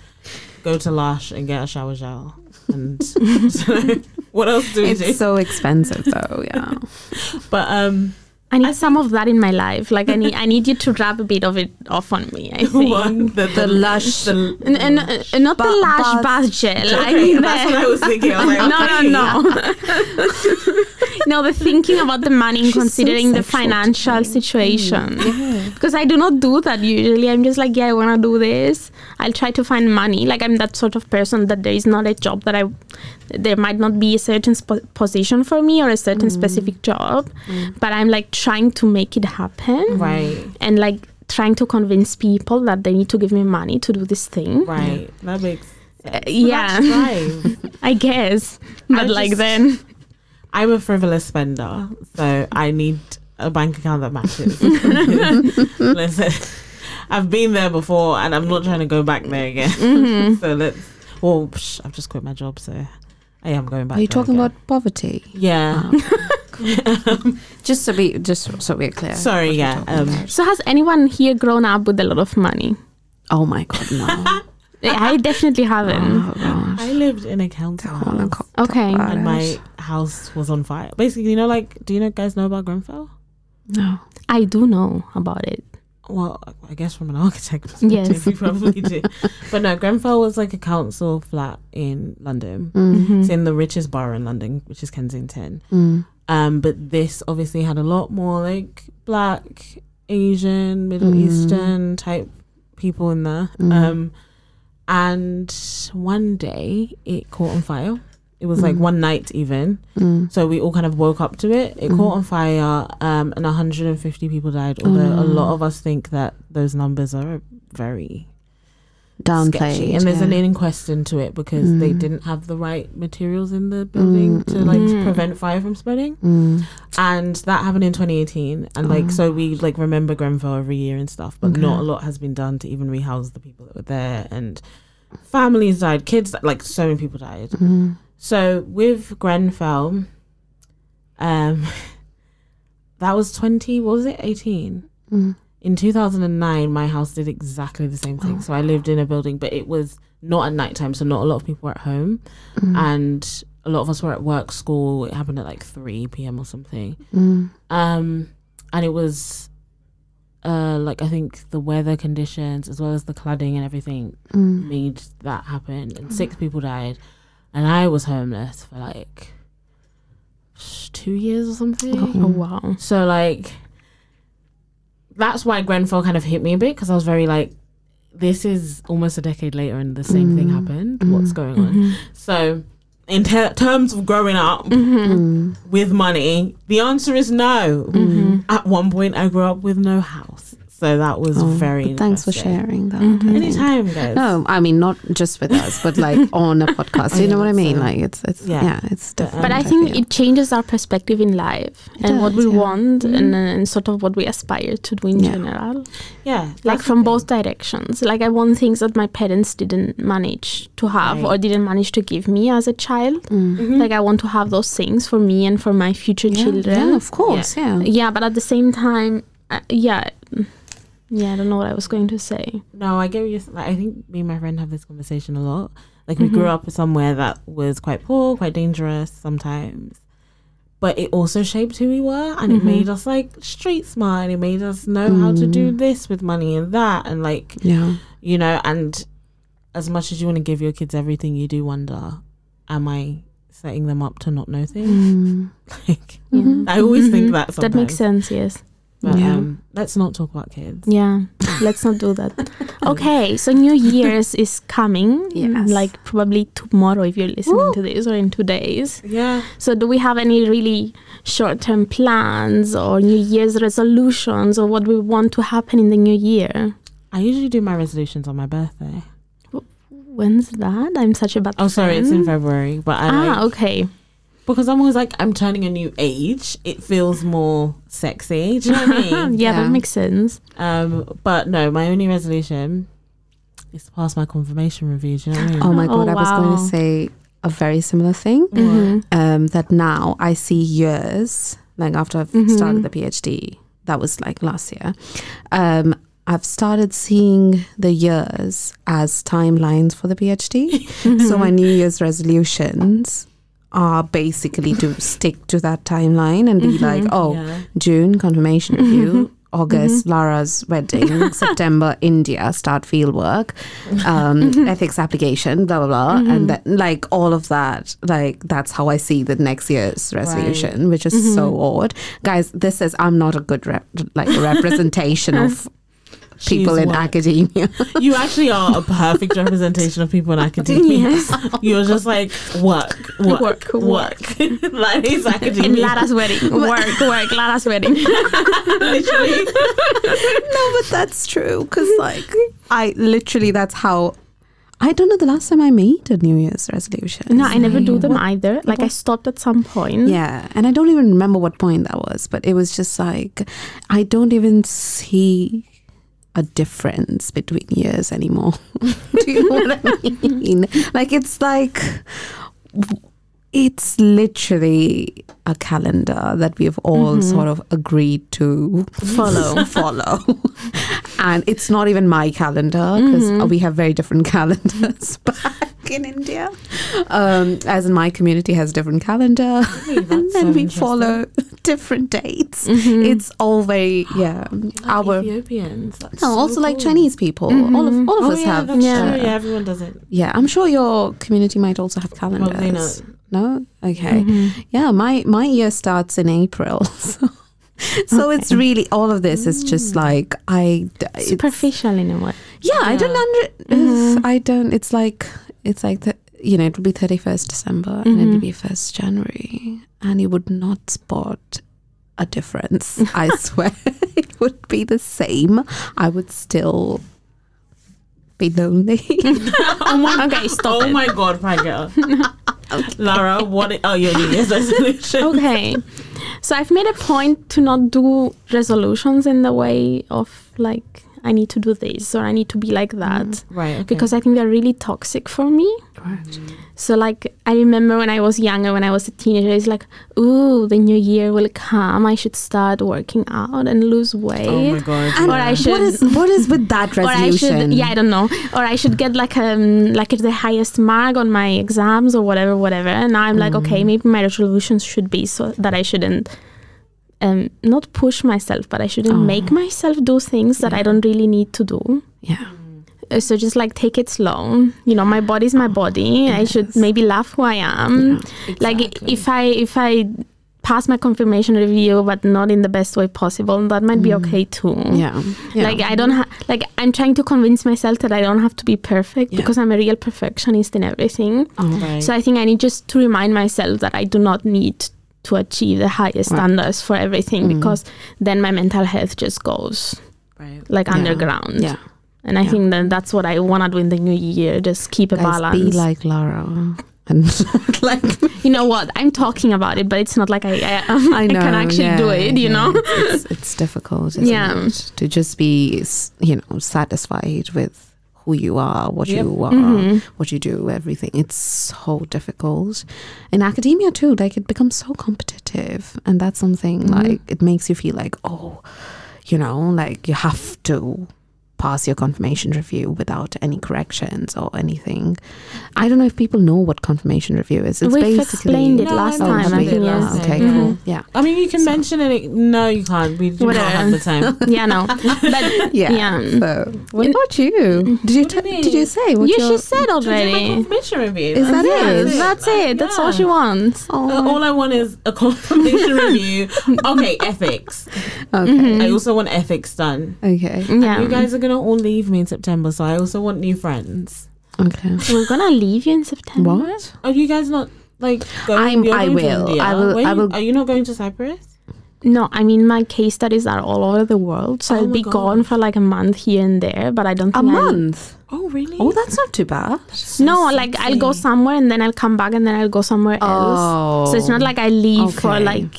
go to Lush and get a shower gel, and [LAUGHS] what else do we do? It's so expensive though. Yeah. [LAUGHS] but um, I need some of that in my life. Like I need I need you to rub a bit of it off on me. I [LAUGHS] think. what the, The Lush- the, And, and, uh, not the Ba- lash bath bath gel. I mean that's the- what I was thinking. I was [LAUGHS] like, okay. no, no. no, [LAUGHS] the thinking about the money and She's so considering the financial situation. Mm, yeah. Because I do not do that usually. I'm just like, yeah, I want to do this. I'll try to find money. Like, I'm that sort of person that there is not a job that I, there might not be a certain sp- position for me or a certain mm. specific job, mm. but I'm like trying to make it happen Right, and like trying to convince people that they need to give me money to do this thing. right. That makes Uh, yeah. [LAUGHS] I guess. But like just- then. I'm a frivolous spender, so I need a bank account that matches. [LAUGHS] Listen, I've been there before, and I'm not trying to go back there again. Mm-hmm. [LAUGHS] so let's. Well, psh, I've just quit my job, so I am going back. Are you there talking again. about poverty? Yeah. [LAUGHS] Just so we just so we're clear. Sorry, yeah, um. So has anyone here grown up with a lot of money? oh my god, no. I definitely haven't. oh gosh. I lived in a council Don't house, co- Okay. and my house was on fire. Basically, you know, like, do you know guys know about Grenfell? no. I do know about it. Well, I guess from an architect perspective, Yes. you probably do. But no, Grenfell was like a council flat in London. Mm. It's in the richest borough in London, which is Kensington. Mm. Um, but this obviously had a lot more like black, Asian, Middle Mm. Eastern type people in there. Mm. Um, and one day it caught on fire. It was like Mm. one night even. Mm. So we all kind of woke up to it. It Mhm. caught on fire, um, and 150 people died. Oh, Although a lot of us think that those numbers are very downplay and there's yeah. an inquest into it because mm. they didn't have the right materials in the building mm. to like mm. prevent fire from spreading mm. and that happened in 2018 and oh. like ah. so we like remember grenfell every year and stuff but okay. not a lot has been done to even rehouse the people that were there and families died kids like so many people died mm. so with grenfell um [LAUGHS] that was 20 was it 18 mm in 2009, my house did exactly the same thing. So I lived in a building, but it was not at nighttime, so not a lot of people were at home, and a lot of us were at work, school. It happened at like 3 p.m. or something. Um, and it was, uh, like I think the weather conditions as well as the cladding and everything made that happen, and six people died, and I was homeless for like two years or something. Oh wow. So like that's why Grenfell kind of hit me a bit because I was very like, this is almost a decade later and the same thing mm-hmm. happened. Mm-hmm. What's going on? Mm-hmm. So in ter- terms of growing up with money, the answer is no. At one point, I grew up with no house, so that was very. But thanks for sharing that. Anytime, guys. No, I mean not just with us, but like [LAUGHS] on a podcast. Oh, you yeah, know what I mean? so- Like it's it's Yeah. yeah, it's But, different. But I Um, think feel. it changes our perspective in life It and what we yeah. want and, uh, and sort of what we aspire to do in Yeah. general. yeah, Like from both directions. Like I want things that my parents didn't manage to have Right. or didn't manage to give me as a child. Mm. thing. Like I want to have those things for me and for my future yeah, children. yeah, of course, yeah. Yeah, but at the same time, uh, yeah, yeah, I don't know what I was going to say. No, I get you're like. I think me and my friend have this conversation a lot. Like we grew mm-hmm. up somewhere that was quite poor, quite dangerous sometimes, but it also shaped who we were, and it mm-hmm. made us like street smart. And it made us know how to do mm. this with money and that, and like Yeah. you know. And as much as you want to give your kids everything, you do wonder, am I setting them up to not know things? Mm. [LAUGHS] like Yeah. I always think that. Sometimes. Mm-hmm. That makes sense, yes. But Yeah. um, let's not talk about kids. Yeah, let's not do that. [LAUGHS] Okay, so New Year's is coming. Yes. Like probably tomorrow if you're listening to this or in two days. Yeah. So do we have any really short term plans or New Year's resolutions or what we want to happen in the new year? I usually do my resolutions on my birthday. When's that? I'm such a bad Oh, sorry, it's in February, but I Ah, like okay. Because I'm always like I'm turning a new age. It feels more sexy. Do you know what I yeah, [LAUGHS] mean? Yeah. that makes sense. um, but no, my only resolution is to pass my confirmation review. Do you know what I mean? Oh my Oh, god, I was going to say a very similar thing. Mhm. Um, that now I see years like after I've Mhm. started the PhD. That was like last year. Um, I've started seeing the years as timelines for the PhD. [LAUGHS] so my New Year's resolutions are basically to [LAUGHS] stick to that timeline and be mm-hmm. like, oh, Yeah. June confirmation review, mm-hmm. August mm-hmm. Lara's wedding, [LAUGHS] September India start field work, um, [LAUGHS] ethics application, blah blah blah, and then like all of that, like that's how I see the next year's resolution, which is so odd, guys. This is I'm not a good rep, like representation of people She's in what? academia. [LAUGHS] You actually are a perfect [LAUGHS] representation of people in academia. You're just like work, work, Work, work. that [LAUGHS] is In academia. Lara's wedding. Work, work, Lara's wedding. Literally. no, but that's true because like I literally that's how. I don't know the last time I made a New Year's resolution. No, I never do them either. Like I stopped at some point. Yeah, and I don't even remember what point that was, but it was just like I don't even see a difference between years anymore. [LAUGHS] do you know what I mean? Like it's like it's literally a calendar that we've all mm-hmm. sort of agreed to follow [LAUGHS] follow and it's not even my calendar because mm-hmm. we have very different [LAUGHS] calendars back in india um, as in my community has a different calendar [LAUGHS] and so then we follow different dates mm-hmm. it's all very yeah our Ethiopians. That's no, so also like. Chinese people. All of all of Oh us yeah, have. Yeah. true. Yeah, everyone does it. Yeah, I'm sure your community might also have calendars. Probably not. No, okay. Mm-hmm. Yeah, my my year starts in April, [LAUGHS] so, so it's really all of this is just mm. like I. It's, Superficial in a way. yeah, I don't Yeah. under. Mm-hmm. I don't. It's like it's like the you know it'll be thirty first December and it'll mm-hmm. be first January, and you would not spot a difference. I [LAUGHS] swear, [LAUGHS] it would be the same. I would still be lonely. oh my, okay, stop Oh it. my god, Pagel. Lara, what are your New Year's resolutions? Okay. So I've made a point to not do resolutions in the way of like I need to do this or I need to be like that. Right. Okay. Because I think they're really toxic for me. Right. So like I remember when I was younger, when I was a teenager, it's like, ooh, the new year will come. I should start working out and lose weight. oh my god. And Or I should- what is what is with that [LAUGHS] or I resolution? should, yeah, I don't know. Or I should get like um like the highest mark on my exams or whatever, whatever. And now I'm like, okay, maybe my resolutions should be so that I shouldn't um not push myself, but I shouldn't Oh. make myself do things that I don't really need to do. yeah. Uh, So just like take it slow. You know, my body's my body. I should maybe love who I am. Like Exactly. if I if I pass my confirmation review but not in the best way possible, that might be okay too. Yeah. yeah. Like I don't have like I'm trying to convince myself that I don't have to be perfect Yeah. because I'm a real perfectionist in everything. Oh. Right. So I think I need just to remind myself that I do not need to achieve the highest Right. standards for everything Mm. because then my mental health just goes right. like Yeah. underground. Yeah. And I Yeah. think that that's what I want to do in the new year. Just keep a Guys, balance. be like Lara. [LAUGHS] And [LAUGHS] like you know what? I'm talking about it, but it's not like I I, [LAUGHS] um, I I can actually do it. You yeah. know? it's, it's difficult isn't Yeah. it? to just be you know satisfied with who you are what Yep. you are Mhm. what you do everything it's so difficult in academia too like it becomes so competitive and that's something Mhm. like it makes you feel like oh you know like you have to pass your confirmation review without any corrections or anything i don't know if people know what confirmation review is it's We've basically explained it last I time. I think it yes. last okay time, cool yeah I mean, you can mention it. No, you can't. We do not have the time. [LAUGHS] yeah, no. But [LAUGHS] yeah. yeah. So, what about you? Did you What you did you say what you your- she said To do my already. confirmation review. Is that Yes, it? that's it. That's all she wants. Oh, Uh, all I want is a [LAUGHS] confirmation review. Okay, ethics. okay. I also want ethics done. Okay. Yeah. You guys are gonna all leave me in September, so I also want new friends. Okay. [LAUGHS] We're gonna leave you in September. What? Are you guys not like? Going, I'm- you're I going to will. India. I will- Where I will- Are you not going to Cyprus? No, I mean my case studies are all over the world, so Oh I'll be God. gone for like a month here and there. But I don't A think I'll- month. Oh, really? Oh, that's not too bad. no, like I'll go somewhere and then I'll come back and then I'll go somewhere else. Oh. So it's not oh. like I leave for like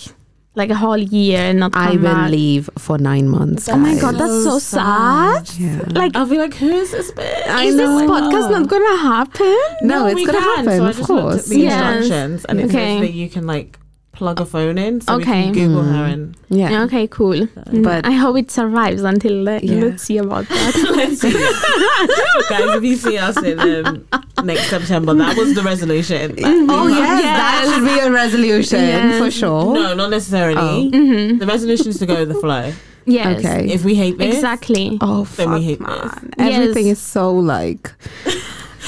like a whole year and not come I will back. leave for nine months. Oh my god, that's so sad. Yeah. Like, I'll be like, who's this bitch? I is this know. podcast not gonna happen? No, it's we gonna can, happen, So I of just course. at the Yes. instructions, and it Okay. says that you can like plug a phone in, so Okay. we can Google her Mm. and Yeah. Okay, cool. Mm, But- I hope it survives until then. Yeah. Let's see about that. [LAUGHS] Let's see. Guys, if you see us in um, next September, that was the resolution. That- Oh yes, that Yes. should be a resolution Yes. for sure. No, not necessarily. hmm The resolution is to go with the flow. Yes. Okay. If we hate this, Exactly. Oh, Then fuck, we hate man. this. Everything Yes. is so like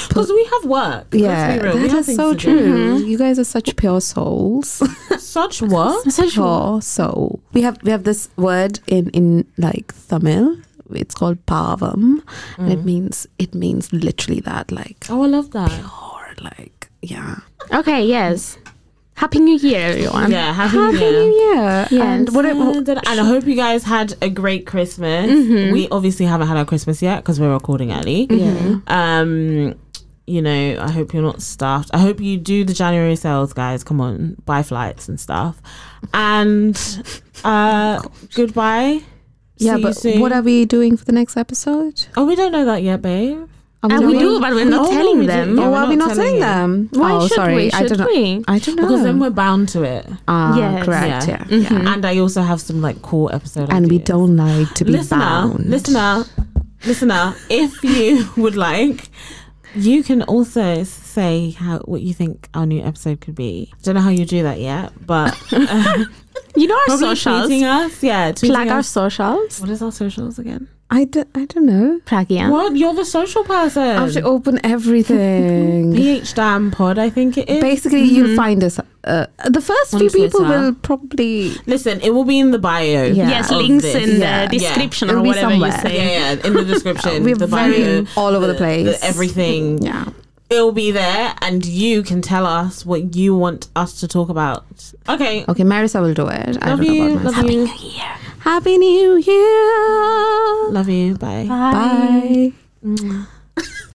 because we have work. Yeah, real. that is so true. You guys are such pure souls. [LAUGHS] Such what? [LAUGHS] Such pure soul. We have we have this word in in like Tamil. It's called pavam. And Mm. it means it means literally that like Oh, I love that. pure like yeah. Okay, yes. Happy New Year, everyone. Yeah, happy, Happy New Year. New Year. Yes. And what, it- what And I hope you guys had a great Christmas. Mhm. We obviously haven't had our Christmas yet because we're recording early. yeah. Um, you know, I hope you're not stuffed. I hope you do the January sales, guys. Come on, buy flights and stuff. And uh, goodbye. Yeah, See you but soon. what are we doing for the next episode? Oh, we don't know that yet, babe. Are And we doing- do, but we're not Oh, no, telling we them. Yeah, Oh, we're we not telling them? Why oh, should sorry, we? I don't know. I don't know. Because then we're bound to it. ah, Yes. correct. Yeah. Yeah, yeah. Mhm. And I also have some like cool episode And we don't like to be listener, bound. listener, listener, if you [LAUGHS] would like, you can also say how what you think our new episode could be. I Don't know how you do that yet, but uh, [LAUGHS] [LAUGHS] You know our socials. tweeting us. Yeah, tweeting Plug our socials. What is our socials again? I, d- I don't know. Pragya. What? You're the social person. I have to open everything. [LAUGHS] PhDamn Pod, I think it is. Basically, you'll find us. Uh, the first On few people will probably. Listen, it will be in the bio. Yeah. Yes, links this. in Yeah. the description It'll or whatever you somewhere. Yeah, say. yeah, in the description, [LAUGHS] We're the very bio, all over the the- place. the everything. Yeah. It'll be there, and you can tell us what you want us to talk about. Okay. Okay, Marissa will do it. I Love don't you. know about Love myself. you. Happy New Year. Love you. Bye. Bye. Mwah. Mm.